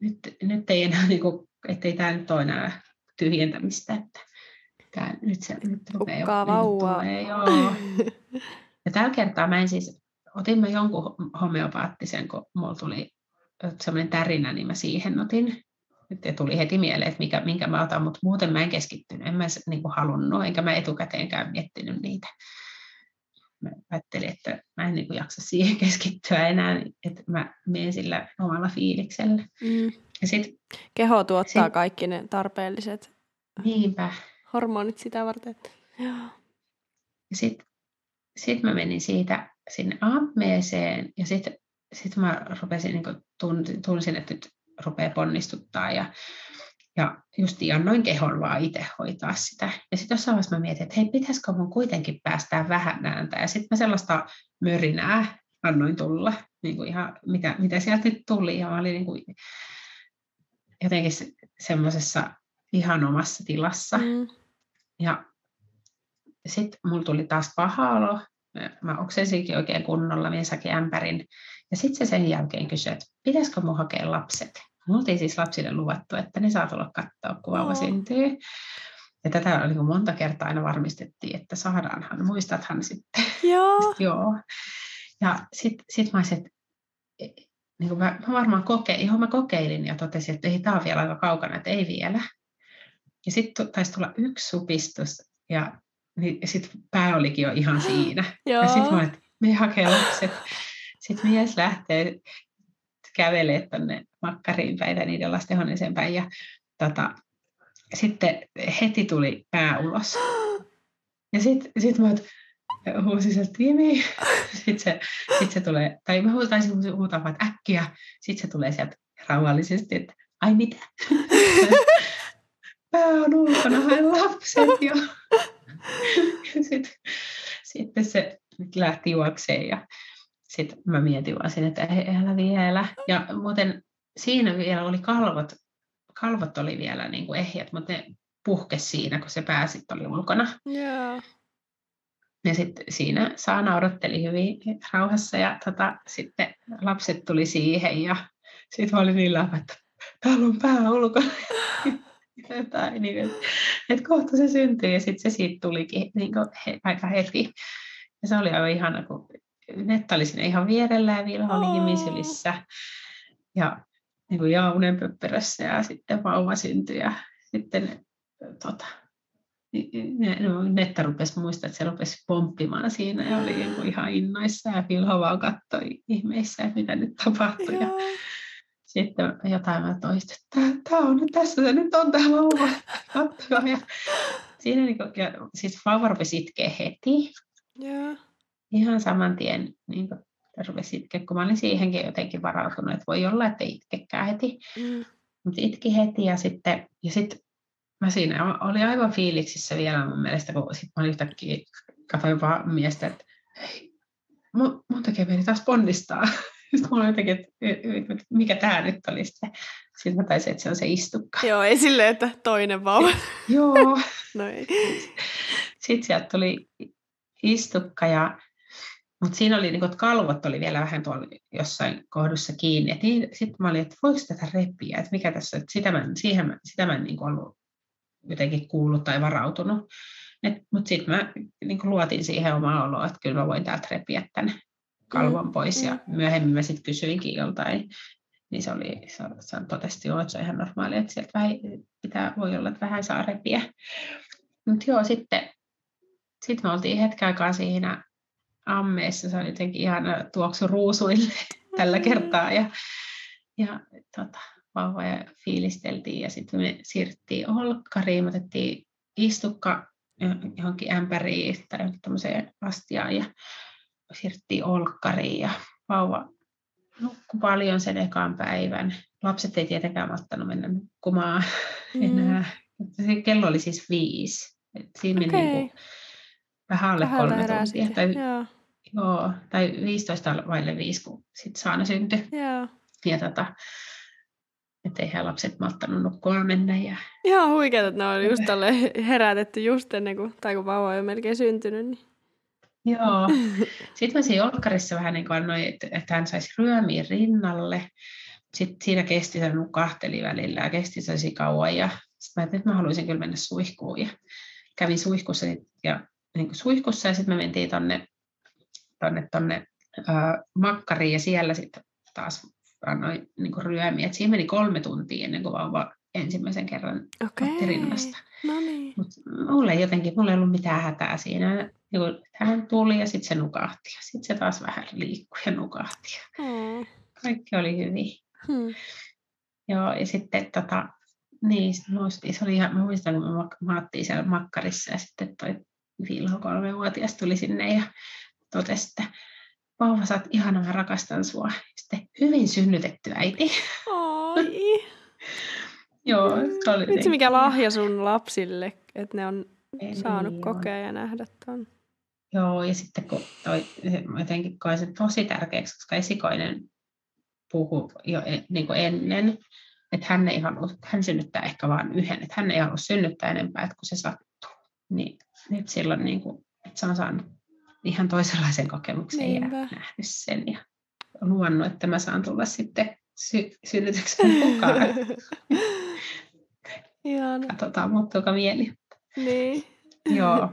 Speaker 2: nyt, nyt ei enää, niin kuin, että ei tämä nyt ole enää tyhjentämistä, että tää, nyt se nyt rupeaa
Speaker 1: Ukkaa vauvaa.
Speaker 2: joo. Ja tällä kertaa mä en siis, otin mä jonkun homeopaattisen, kun mulla tuli semmoinen tärinä, niin mä siihen otin. Ja tuli heti mieleen, että mikä, minkä mä otan, mutta muuten mä en keskittynyt, en mä niin kuin halunnut, enkä mä etukäteenkään miettinyt niitä. Mä ajattelin, että mä en niin kuin jaksa siihen keskittyä enää, että mä menen sillä omalla fiiliksellä.
Speaker 1: Mm.
Speaker 2: Ja sit,
Speaker 1: Keho tuottaa
Speaker 2: Sit-
Speaker 1: kaikki ne tarpeelliset
Speaker 2: niinpä,
Speaker 1: hormonit sitä varten.
Speaker 2: sitten sit mä menin siitä sinne ammeeseen ja sitten sit mä rupesin, niin tunsin, tunsin, että nyt rupeaa ponnistuttaa ja, ja just annoin kehon vaan itse hoitaa sitä. Ja sitten jossain vaiheessa mä mietin, että hei, pitäisikö mun kuitenkin päästää vähän ääntä. Ja sitten mä sellaista mörinää annoin tulla, niin kuin ihan mitä, mitä sieltä nyt tuli. Ja mä olin niin kuin jotenkin se- semmoisessa ihan omassa tilassa.
Speaker 1: Mm.
Speaker 2: Ja sitten mulla tuli taas paha olo. Mä oksensinkin oikein kunnolla, haki ämpärin. Ja sitten se sen jälkeen kysyi, että pitäisikö mun hakea lapset. Me oltiin siis lapsille luvattu, että ne saa tulla katsoa, kun vauva syntyy. Ja tätä niin monta kertaa aina varmistettiin, että saadaanhan, muistathan sitten.
Speaker 1: Joo.
Speaker 2: Joo. Ja sitten sit mä olisin, että niin kuin mä, mä varmaan kokeilin, johon mä kokeilin ja totesin, että ei, tämä on vielä aika kaukana, että ei vielä. Ja sitten taisi tulla yksi supistus ja niin, sitten pää olikin jo ihan siinä.
Speaker 1: Joo.
Speaker 2: Ja sitten mä olin, että me hakee lapset. Sitten mies lähtee kävelee tuonne makkariin päin tai niiden lastenhuoneeseen päin. Ja tota, sitten heti tuli pää ulos. Ja sitten sit mä huusin sieltä Timi. Sitten se, sit se tulee, tai mä huutaisin huutaa vaan, että äkkiä. Sitten se tulee sieltä rauhallisesti, että ai mitä? Pää on ulkona, haen lapset jo. Sitten, sitten se lähti juokseen ja sitten mä mietin vaan siinä, että ei, älä vielä. Ja muuten siinä vielä oli kalvot, kalvot oli vielä niin kuin ehjät, mutta ne puhkes siinä, kun se pää sitten oli ulkona.
Speaker 1: Joo.
Speaker 2: Ja sitten siinä Saana odotteli hyvin rauhassa ja tota, sitten lapset tuli siihen ja sitten mä olin niin lämpö, että täällä on pää ulkona. Jotain, niin, että, että kohta se syntyi ja sitten se siitä tulikin niin kuin he, aika heti. Ja se oli aivan ihana, kun Netta oli siinä ihan vierellä ja Vilho oli Jimin sylissä. Ja niin kuin Jaunen pöppörössä ja sitten vauva syntyi ja sitten tota, niin- ne- no, Netta rupesi muistaa, että se rupesi pomppimaan siinä ja oli niin kuin ihan innoissa ja Vilho vaan katsoi ihmeissä, että mitä nyt tapahtui. Ja
Speaker 1: Joo.
Speaker 2: Sitten jotain mä toistin, että tämä on nyt tässä, se nyt on tämä vauva. Ja siinä niin kuin, ja siis vauva rupesi itkeä heti,
Speaker 1: Joo.
Speaker 2: ihan saman tien niin kuin, rupesi itkeä, kun mä olin siihenkin jotenkin varautunut, että voi olla, että ei itkekään heti.
Speaker 1: Mm.
Speaker 2: Mutta itki heti ja sitten, ja sitten mä siinä oli aivan fiiliksissä vielä mun mielestä, kun sitten mä olin yhtäkkiä, katsoin vaan miestä, että hei, mun, mun tekee mieli taas ponnistaa. Sitten mulla jotenkin, että mikä tämä nyt oli sitten. Sitten mä taisin, että se on se istukka.
Speaker 1: Joo, ei silleen, että toinen vauva.
Speaker 2: Joo.
Speaker 1: No ei.
Speaker 2: Sitten sieltä tuli istukka ja mutta siinä oli, niin kuin, että kalvot oli vielä vähän tuolla jossain kohdussa kiinni. Niin, sitten mä olin, että voiko tätä repiä, että mikä tässä, että sitä mä, siihen, mä- sitä mä en niin ollut jotenkin kuullut tai varautunut. Mutta sitten mä niin luotin siihen omaan oloon, että kyllä mä voin täältä repiä tämän kalvon pois. Ja myöhemmin mä sitten kysyinkin joltain, niin se oli, se, se totesi, joo, että se on ihan normaali, että sieltä vähän, pitää, voi olla, että vähän saa repiä. Mutta joo, sitten sit me oltiin hetken aikaa siinä ammeessa, se oli jotenkin ihan tuoksu ruusuille tällä kertaa. Ja, ja tota, vauvoja fiilisteltiin ja sitten me siirryttiin olkkariin, me otettiin istukka johonkin ämpäriin tai tämmöiseen astiaan ja siirryttiin olkkariin ja vauva nukkui paljon sen ekan päivän. Lapset ei tietenkään malttanut mennä nukkumaan enää. Se kello oli siis viisi. Et siinä meni
Speaker 1: Okei.
Speaker 2: niinku vähän alle
Speaker 1: Kahdella
Speaker 2: kolme tuntia.
Speaker 1: sitten.
Speaker 2: Tai,
Speaker 1: Joo.
Speaker 2: joo, tai 15 vaille viisi, kun sitten Saana syntyi.
Speaker 1: Joo.
Speaker 2: Ja tota, että eihän lapset malttanut nukkua mennä. Ja,
Speaker 1: Ihan huikeeta, että ne on just herätetty just ennen kuin, tai kun vauva on jo melkein syntynyt. Niin.
Speaker 2: Joo. Sitten mä siinä olkkarissa vähän niin kuin annoin, että, että hän saisi ryömiä rinnalle. Sitten siinä kesti, se nukahteli välillä ja kesti se kauan. Ja Sitten mä ajattelin, että mä haluaisin kyllä mennä suihkuun. Ja kävin suihkussa ja, niin kuin suihkussa ja sitten me mentiin tonne, tonne, tonne äh, makkariin ja siellä sitten taas annoin niin kuin ryömiä. Et siihen meni kolme tuntia ennen kuin vauva ensimmäisen kerran
Speaker 1: Okei.
Speaker 2: otti rinnasta.
Speaker 1: No niin.
Speaker 2: Mut mulla ei jotenkin, mulla ei ollut mitään hätää siinä. Niin kun hän tuli ja sitten se nukahti ja sitten se taas vähän liikkui ja nukahti. Ja
Speaker 1: Mm.
Speaker 2: kaikki oli hyvin.
Speaker 1: Hmm.
Speaker 2: Joo, ja sitten tota, niin, se oli ihan, mä muistan, kun me maattiin siellä makkarissa ja sitten toi Vilho kolmevuotias tuli sinne ja totesi, että vauva, sä oot ihana, mä rakastan sua. Sitten hyvin synnytetty äiti.
Speaker 1: Oi.
Speaker 2: Joo, se oli
Speaker 1: Vitsi mikä lahja sun lapsille, että ne on
Speaker 2: Ei,
Speaker 1: saanut
Speaker 2: niin,
Speaker 1: kokea ja nähdä ton.
Speaker 2: Joo, ja sitten kun toi, jotenkin koin sen tosi tärkeäksi, koska esikoinen puhui jo e- niin kuin ennen, että hän ei halua, hän synnyttää ehkä vain yhden, että hän ei halua synnyttää enempää, että kun se sattuu. Niin nyt silloin, niin kuin, että se on saanut ihan toisenlaisen kokemuksen ja
Speaker 1: Niinpä.
Speaker 2: nähnyt sen ja luvannut, että mä saan tulla sitten sy- synnytyksen mukaan.
Speaker 1: Ihana.
Speaker 2: Katsotaan, muuttuuko mieli.
Speaker 1: Niin.
Speaker 2: Joo.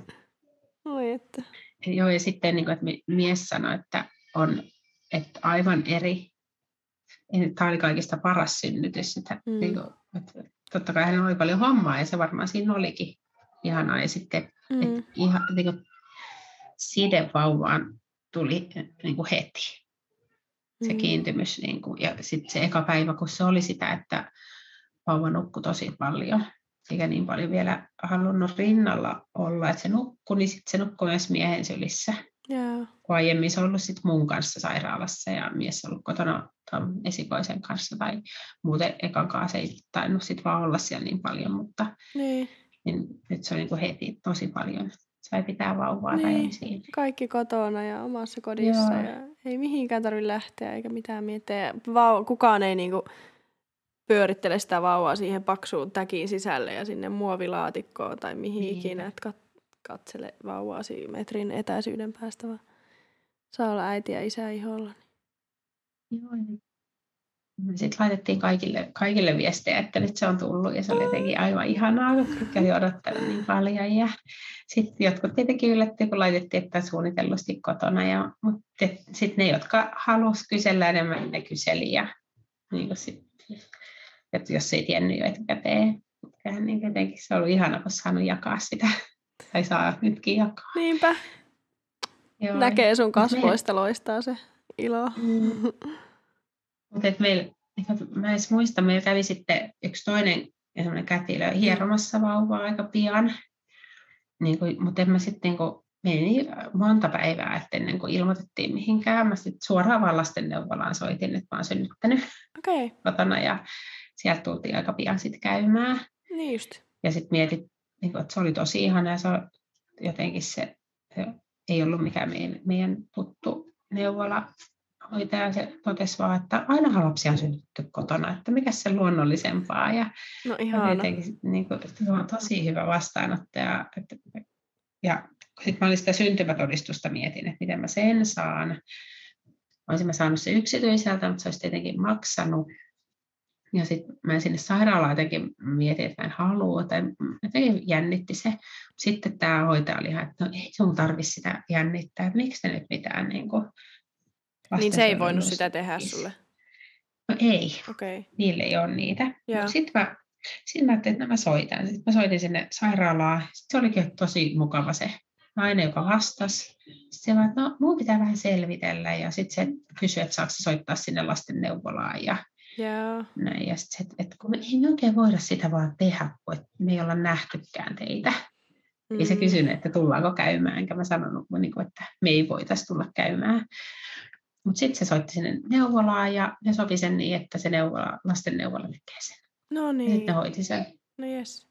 Speaker 1: Oi että.
Speaker 2: Joo, ja sitten niin kuin, että mi- mies sanoi, että on että aivan eri, tämä oli kaikista paras synnytys. Että,
Speaker 1: mm.
Speaker 2: niin kuin, että totta kai hänellä oli paljon hommaa, ja se varmaan siinä olikin ihanaa. Ja sitten
Speaker 1: Mm.
Speaker 2: että ihan, niin kuin, side vauvaan tuli niin kuin heti, se
Speaker 1: Mm.
Speaker 2: kiintymys. Niin kuin, ja sitten se eka päivä, kun se oli sitä, että vauva nukkui tosi paljon, eikä niin paljon vielä halunnut rinnalla olla, että se nukkui, niin sitten se nukkui myös miehen sylissä
Speaker 1: Joo.
Speaker 2: kun aiemmin se on ollut sit mun kanssa sairaalassa ja mies on ollut kotona ton esikoisen kanssa tai muuten ekan kanssa ei tainnut sit vaan olla siellä niin paljon, mutta
Speaker 1: Niin.
Speaker 2: niin nyt se on niin heti tosi paljon. Sai pitää vauvaa
Speaker 1: Niin.
Speaker 2: siinä.
Speaker 1: Kaikki kotona ja omassa kodissa
Speaker 2: Joo.
Speaker 1: ja ei mihinkään tarvitse lähteä eikä mitään miettiä. Vau, kukaan ei niinku pyörittele sitä vauvaa siihen paksuun täkin sisälle ja sinne muovilaatikkoon tai mihin
Speaker 2: Niinpä.
Speaker 1: ikinä, että kat- katsele vauvaa metrin etäisyyden päästä, vaan saa olla äiti ja isä iholla.
Speaker 2: Sitten laitettiin kaikille, kaikille viestejä, että nyt se on tullut ja se oli jotenkin aivan ihanaa, kun oli odottanut niin paljon. Ja sitten jotkut tietenkin yllätti, kun laitettiin, että suunnitellusti kotona. Ja, mutta sitten ne, jotka halusivat kysellä enemmän, ne kyseli. Ja, niin sit, että jos ei tiennyt jo etukäteen. Kyllähän Niin jotenkin se on ollut ihana, kun saanut jakaa sitä. Tai saa nytkin jakaa.
Speaker 1: Niinpä,
Speaker 2: Joo.
Speaker 1: näkee sun
Speaker 2: Mut me-
Speaker 1: kasvoista loistaa se ilo.
Speaker 2: Mm. Mutta meillä, mä edes muista, meillä kävi sitten yksi toinen semmoinen kätilö hieromassa vauvaa aika pian. Niin kuin, mutta en mä sitten niin kuin, meni monta päivää, että ennen kuin ilmoitettiin mihinkään. Mä sitten suoraan vaan lastenneuvolaan soitin, että mä oon synnyttänyt
Speaker 1: Okei, okay.
Speaker 2: kotona ja sieltä tultiin aika pian sitten käymään.
Speaker 1: niin just.
Speaker 2: Ja sitten mietit, niin että se oli tosi ihana ja se jotenkin se, se ei ollut mikään meidän, meidän tuttu neuvola hoitaja, se totesi vaan, että aina lapsia on synnytty kotona, että mikä se luonnollisempaa. Ja,
Speaker 1: No ihana.
Speaker 2: jotenkin niin kuin, että se on tosi hyvä vastaanotto. Ja, että, ja sitten mä olin sitä syntymätodistusta mietin, että miten mä sen saan. Olisin mä saanut se yksityiseltä, mutta se olisi tietenkin maksanut. Ja sitten mä sinne sairaalaan jotenkin mietin, että mä en halua, tai jotenkin jännitti se. Sitten tämä hoitaja oli ihan, että no ei sun tarvitse sitä jännittää, että miksi te nyt mitään niin kuin
Speaker 1: Niin se ei voinut sitä tehdä sulle.
Speaker 2: No ei.
Speaker 1: Okay.
Speaker 2: niille ei ole niitä. Sitten mä, sit mä ajattelin, että no mä soitan. Sitten mä soitin sinne sairaalaan. Sitten se olikin tosi mukava se nainen, joka vastasi. Sitten se vaan, että no pitää vähän selvitellä. Ja sitten se kysyi, että saako soittaa sinne lastenneuvolaan. Ja
Speaker 1: Joo.
Speaker 2: näin. Ja sitten, että, että kun me ei me oikein voida sitä vaan tehdä, kun et me ei olla nähtykään teitä. Mm. Ei se
Speaker 1: Mm.
Speaker 2: kysynyt, että tullaanko käymään, enkä mä sanonut, niin että me ei voitaisi tulla käymään. Mutta sitten se soitti sinne neuvolaan ja ne sopi sen niin, että se neuvola, lastenneuvola tekee sen.
Speaker 1: No
Speaker 2: Ja
Speaker 1: niin.
Speaker 2: sitten ne hoiti sen.
Speaker 1: No jes.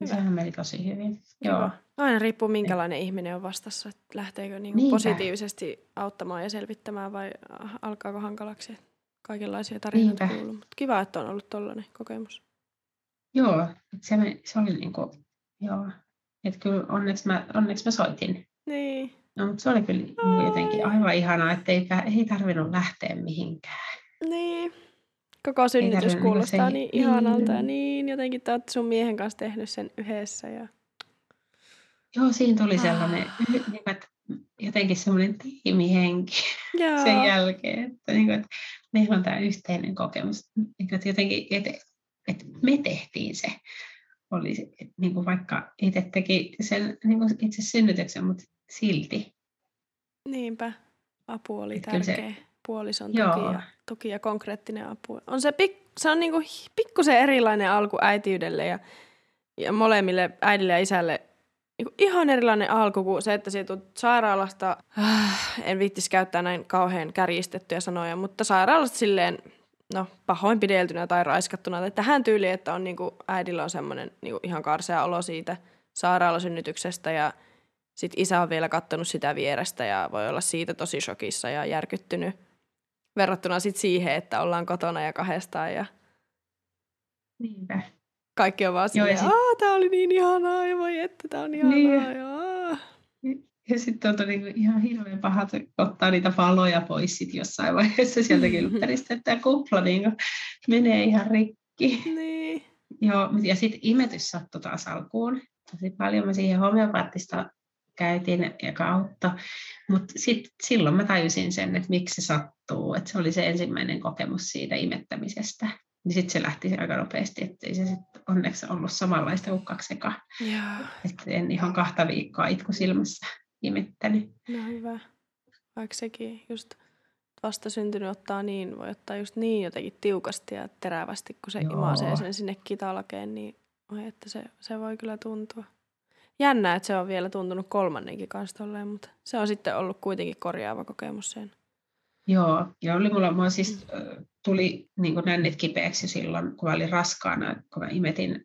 Speaker 2: Ja
Speaker 1: Hyvä.
Speaker 2: Sehän meni tosi hyvin. Joo.
Speaker 1: Joo. Aina riippuu minkälainen ihminen on vastassa, että lähteekö niinku
Speaker 2: Niinpä.
Speaker 1: positiivisesti auttamaan ja selvittämään vai alkaako hankalaksi. Kaikenlaisia tarinoita
Speaker 2: Niinpä.
Speaker 1: kuuluu, mutta kiva, että on ollut tollainen kokemus.
Speaker 2: Joo, se, se oli niinku, joo. Että kyllä onneksi mä, onneksi mä soitin.
Speaker 1: Niin.
Speaker 2: No, mutta se oli kyllä niinku jotenkin aivan ihanaa, että ei, ei tarvinnut lähteä mihinkään.
Speaker 1: Niin. Koko synnytys
Speaker 2: niinku
Speaker 1: kuulostaa
Speaker 2: se-
Speaker 1: niin ihanalta ja
Speaker 2: niin.
Speaker 1: niin jotenkin te sun miehen kanssa tehnyt sen yhdessä. Ja...
Speaker 2: Joo, siinä tuli
Speaker 1: Ah.
Speaker 2: sellainen, niin kuin, että jotenkin semmoinen tiimihenki
Speaker 1: Joo.
Speaker 2: sen jälkeen, että, niin kuin, että meillä on tämä yhteinen kokemus, niin kuin, että jotenkin, että, että me tehtiin se. Oli, että, niin kuin vaikka itse teki sen niin kuin itse synnytyksen, mutta silti.
Speaker 1: Niinpä. Apu oli
Speaker 2: Et kyllä se-
Speaker 1: tärkeä. Puolison
Speaker 2: Joo.
Speaker 1: tuki ja, tuki ja konkreettinen apu. On se, pik, se on niinku hi- pikkusen erilainen alku äitiydelle ja, ja molemmille äidille ja isälle ihan erilainen alku kuin se, että tulet sairaalasta, äh, en viittis käyttää näin kauhean kärjistettyjä sanoja, mutta sairaalasta silleen, no pahoinpideltynä tai raiskattuna tai tähän tyyliin, että on niinku, äidillä on semmoinen niinku ihan karsea olo siitä sairaalasynnytyksestä ja sitten isä on vielä katsonut sitä vierestä ja voi olla siitä tosi shokissa ja järkyttynyt verrattuna sit siihen, että ollaan kotona ja kahdestaan ja
Speaker 2: Niinpä.
Speaker 1: Kaikki on vaan
Speaker 2: Joo,
Speaker 1: silleen,
Speaker 2: sit-
Speaker 1: aah, tää oli niin ihanaa ja voi että tää on ihanaa
Speaker 2: Niin.
Speaker 1: Ja.
Speaker 2: Ja sitten on niin ihan hirveän paha että ottaa niitä valoja pois sit jossain vaiheessa sieltä kylttäristä, että tämä kupla niin menee ihan rikki.
Speaker 1: Niin.
Speaker 2: Joo, ja sitten imetys sattui taas alkuun. Tosi paljon mä siihen homeopaattista käytin ja kautta, mutta silloin mä tajusin sen, että miksi se sattuu, että se oli se ensimmäinen kokemus siitä imettämisestä. Niin sitten se lähti aika nopeasti, että ei se sitten onneksi ollut samanlaista kuin kaksi eka.
Speaker 1: Joo,
Speaker 2: Että en ihan kahta viikkoa itku silmässä imettänyt.
Speaker 1: no hyvä. Vaikka sekin just vasta syntynyt ottaa niin, voi ottaa just niin jotenkin tiukasti ja terävästi, kun se
Speaker 2: Joo.
Speaker 1: imaisee sen sinne kitalakeen, niin oi, että se, se voi kyllä tuntua. Jännää, että se on vielä tuntunut kolmannenkin kanssa tolleen, mutta se on sitten ollut kuitenkin korjaava kokemus sen.
Speaker 2: Joo, ja oli mulla, mulla siis tuli niin nännit kipeäksi silloin, kun mä olin raskaana, kun mä imetin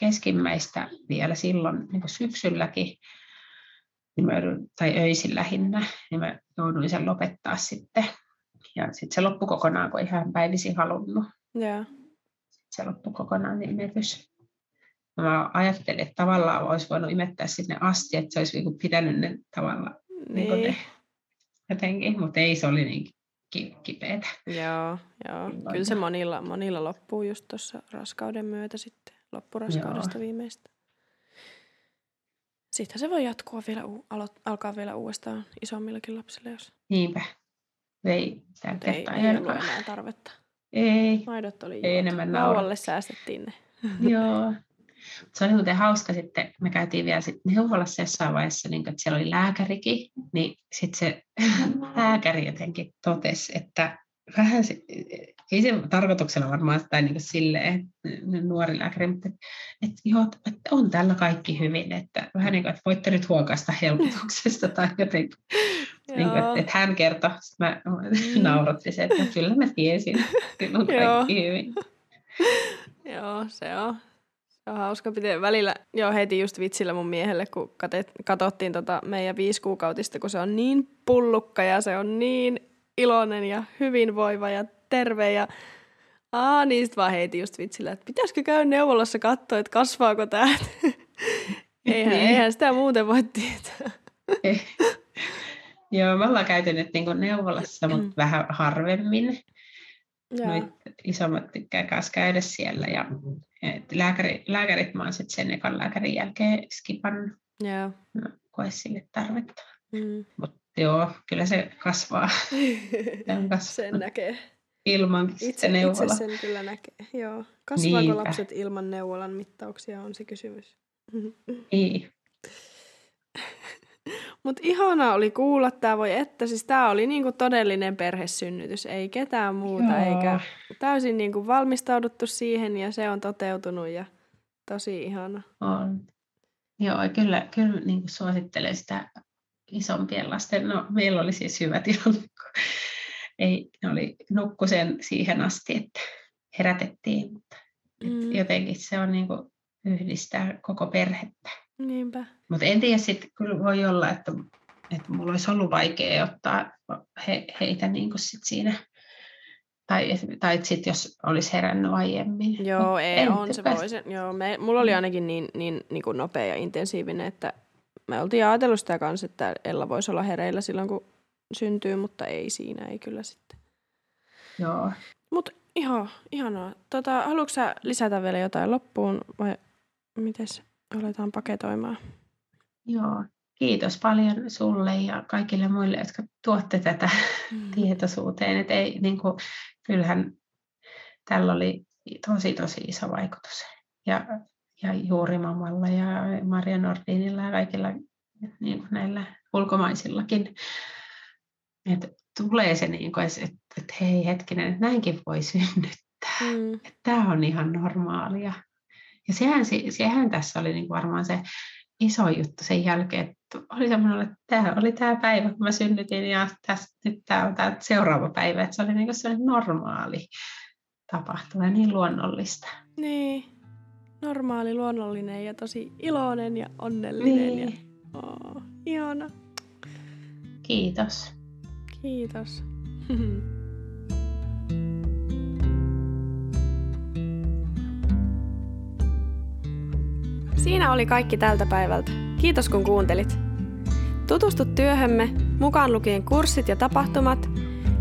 Speaker 2: keskimmäistä vielä silloin niin syksylläkin, niin mä joudun, tai öisin lähinnä, niin mä jouduin sen lopettaa sitten. Ja sitten se loppui kokonaan, kun ihan päivisin halunnut.
Speaker 1: Joo.
Speaker 2: Se loppui kokonaan imetys. Ja Mä ajattelin, että tavallaan olisi voinut imettää sinne asti, että se olisi niinku pitänyt ne tavallaan niin.
Speaker 1: Niin.
Speaker 2: ne, jotenkin, mutta ei se oli niin ki- kipeätä.
Speaker 1: Joo, joo.
Speaker 2: Silloin.
Speaker 1: Kyllä se monilla, monilla loppuu just tuossa raskauden myötä sitten, loppuraskaudesta
Speaker 2: Joo.
Speaker 1: viimeistä. Sitten se voi jatkua vielä, u- alo- alkaa vielä uudestaan isommillakin lapsilla, jos
Speaker 2: Niinpä. Ei
Speaker 1: Mut ei, ei ollut enää tarvetta.
Speaker 2: Ei,
Speaker 1: Maidot oli
Speaker 2: Ei
Speaker 1: juotu.
Speaker 2: enemmän
Speaker 1: Laualle säästettiin ne.
Speaker 2: joo. Se oli muuten hauska sitten, me käytiin vielä sit neuvolassa jossain vaiheessa, niin että siellä oli lääkärikin, niin sitten se lääkäri jotenkin totesi, että vähän se, ei se tarkoituksena varmaan tai niin silleen, nuori lääkäri, mutta että, että, joo, että on tällä kaikki hyvin, että vähän niin kuin, että voitte nyt huokaista helpotuksesta tai jotenkin, niin kuin, että, että hän kertoi, sitten mä
Speaker 1: Mm.
Speaker 2: nauratti se, että kyllä mä tiesin, kyllä on kaikki hyvin.
Speaker 1: Joo, se on. Hauska pitää. Välillä joo, heitin just vitsillä mun miehelle, kun katsottiin tota meidän viisi kuukautista, kun se on niin pullukka ja se on niin iloinen ja hyvinvoiva ja terve ja Aa, niin sit vaan heitin just vitsillä, että pitäisikö käydä neuvolassa katsoa, että kasvaako tää. eihän,
Speaker 2: Niin.
Speaker 1: eihän sitä muuten voi tietää.
Speaker 2: Joo, me ollaan käyty nyt niin neuvolassa,
Speaker 1: Mm.
Speaker 2: mutta vähän harvemmin.
Speaker 1: Joo.
Speaker 2: Noit isommat tykkää kanssa käydä siellä. Ja et lääkäri, lääkärit mä oon sitten sen ekan lääkärin jälkeen skipannut,
Speaker 1: Joo.
Speaker 2: no, koe sille tarvetta.
Speaker 1: Mm.
Speaker 2: Mutta joo, kyllä se kasvaa.
Speaker 1: Sen näkee.
Speaker 2: ilman
Speaker 1: Itse,
Speaker 2: se
Speaker 1: itse
Speaker 2: neuvola.
Speaker 1: sen kyllä näkee. Joo. Kasvaako
Speaker 2: Niinpä.
Speaker 1: lapset ilman neuvolan mittauksia on se kysymys.
Speaker 2: Niin.
Speaker 1: Mutta ihanaa oli kuulla tämä voi että, siis tämä oli niinku todellinen perhesynnytys, ei ketään muuta,
Speaker 2: Joo.
Speaker 1: eikä täysin niinku valmistauduttu siihen ja se on toteutunut ja tosi ihana.
Speaker 2: On. Joo, kyllä, kyllä niin kuin suosittelen sitä isompien lasten. No, meillä oli siis hyvä tilanne, kun ei, ne oli nukku sen siihen asti, että herätettiin. Mutta
Speaker 1: Mm.
Speaker 2: jotenkin se on niin kuin yhdistää koko perhettä.
Speaker 1: Niinpä.
Speaker 2: Mutta en tiedä, sitten kyllä voi olla, että, että mulla olisi ollut vaikea ottaa he, heitä niin kuin sit siinä. Tai, tai sitten jos olisi herännyt aiemmin.
Speaker 1: Joo,
Speaker 2: Mut
Speaker 1: ei,
Speaker 2: en
Speaker 1: on se
Speaker 2: pääs-
Speaker 1: voi. Se, joo, me, mulla oli ainakin niin, niin, niin kuin nopea ja intensiivinen, että me oltiin ajatellut sitä kanssa, että Ella voisi olla hereillä silloin, kun syntyy, mutta ei siinä, ei kyllä sitten.
Speaker 2: Joo,
Speaker 3: Mutta ihan, ihanaa. Tota, haluatko sä lisätä vielä jotain loppuun vai miten aletaan paketoimaan?
Speaker 2: Joo, kiitos paljon sulle ja kaikille muille, jotka tuotte tätä mm. tietoisuuteen. Et ei, niin kuin, kyllähän tällä oli tosi tosi iso vaikutus. Ja, ja Juuri Mamalla ja Maria Nordinilla ja kaikilla niin kuin näillä ulkomaisillakin. Että tulee se, niin kuin, että, että hei hetkinen, että näinkin voi synnyttää. Mm. Tämä on ihan normaalia. Ja sehän, sehän tässä oli niin varmaan se iso juttu sen jälkeen, että oli semmoinen, että tämä oli tämä päivä, kun mä synnytin ja tästä, nyt tämä on tämä seuraava päivä, että se oli niin kuin normaali tapahtuma ja niin luonnollista.
Speaker 3: Niin, normaali, luonnollinen ja tosi iloinen ja onnellinen. Niin. Ja, oh, ihana.
Speaker 2: Kiitos.
Speaker 3: Kiitos. Siinä oli kaikki tältä päivältä. Kiitos kun kuuntelit. Tutustu työhömme, mukaan lukien kurssit ja tapahtumat,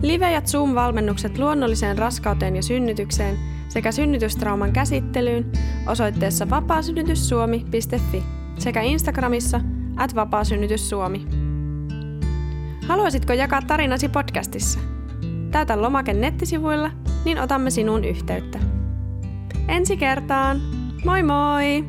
Speaker 3: live- ja Zoom-valmennukset luonnolliseen raskauteen ja synnytykseen sekä synnytystrauman käsittelyyn osoitteessa vapaasynnytyssuomi.fi sekä Instagramissa at vapaasynnytyssuomi. Haluaisitko jakaa tarinasi podcastissa? Täytä lomake nettisivuilla, niin otamme sinuun yhteyttä. Ensi kertaan! Moi moi!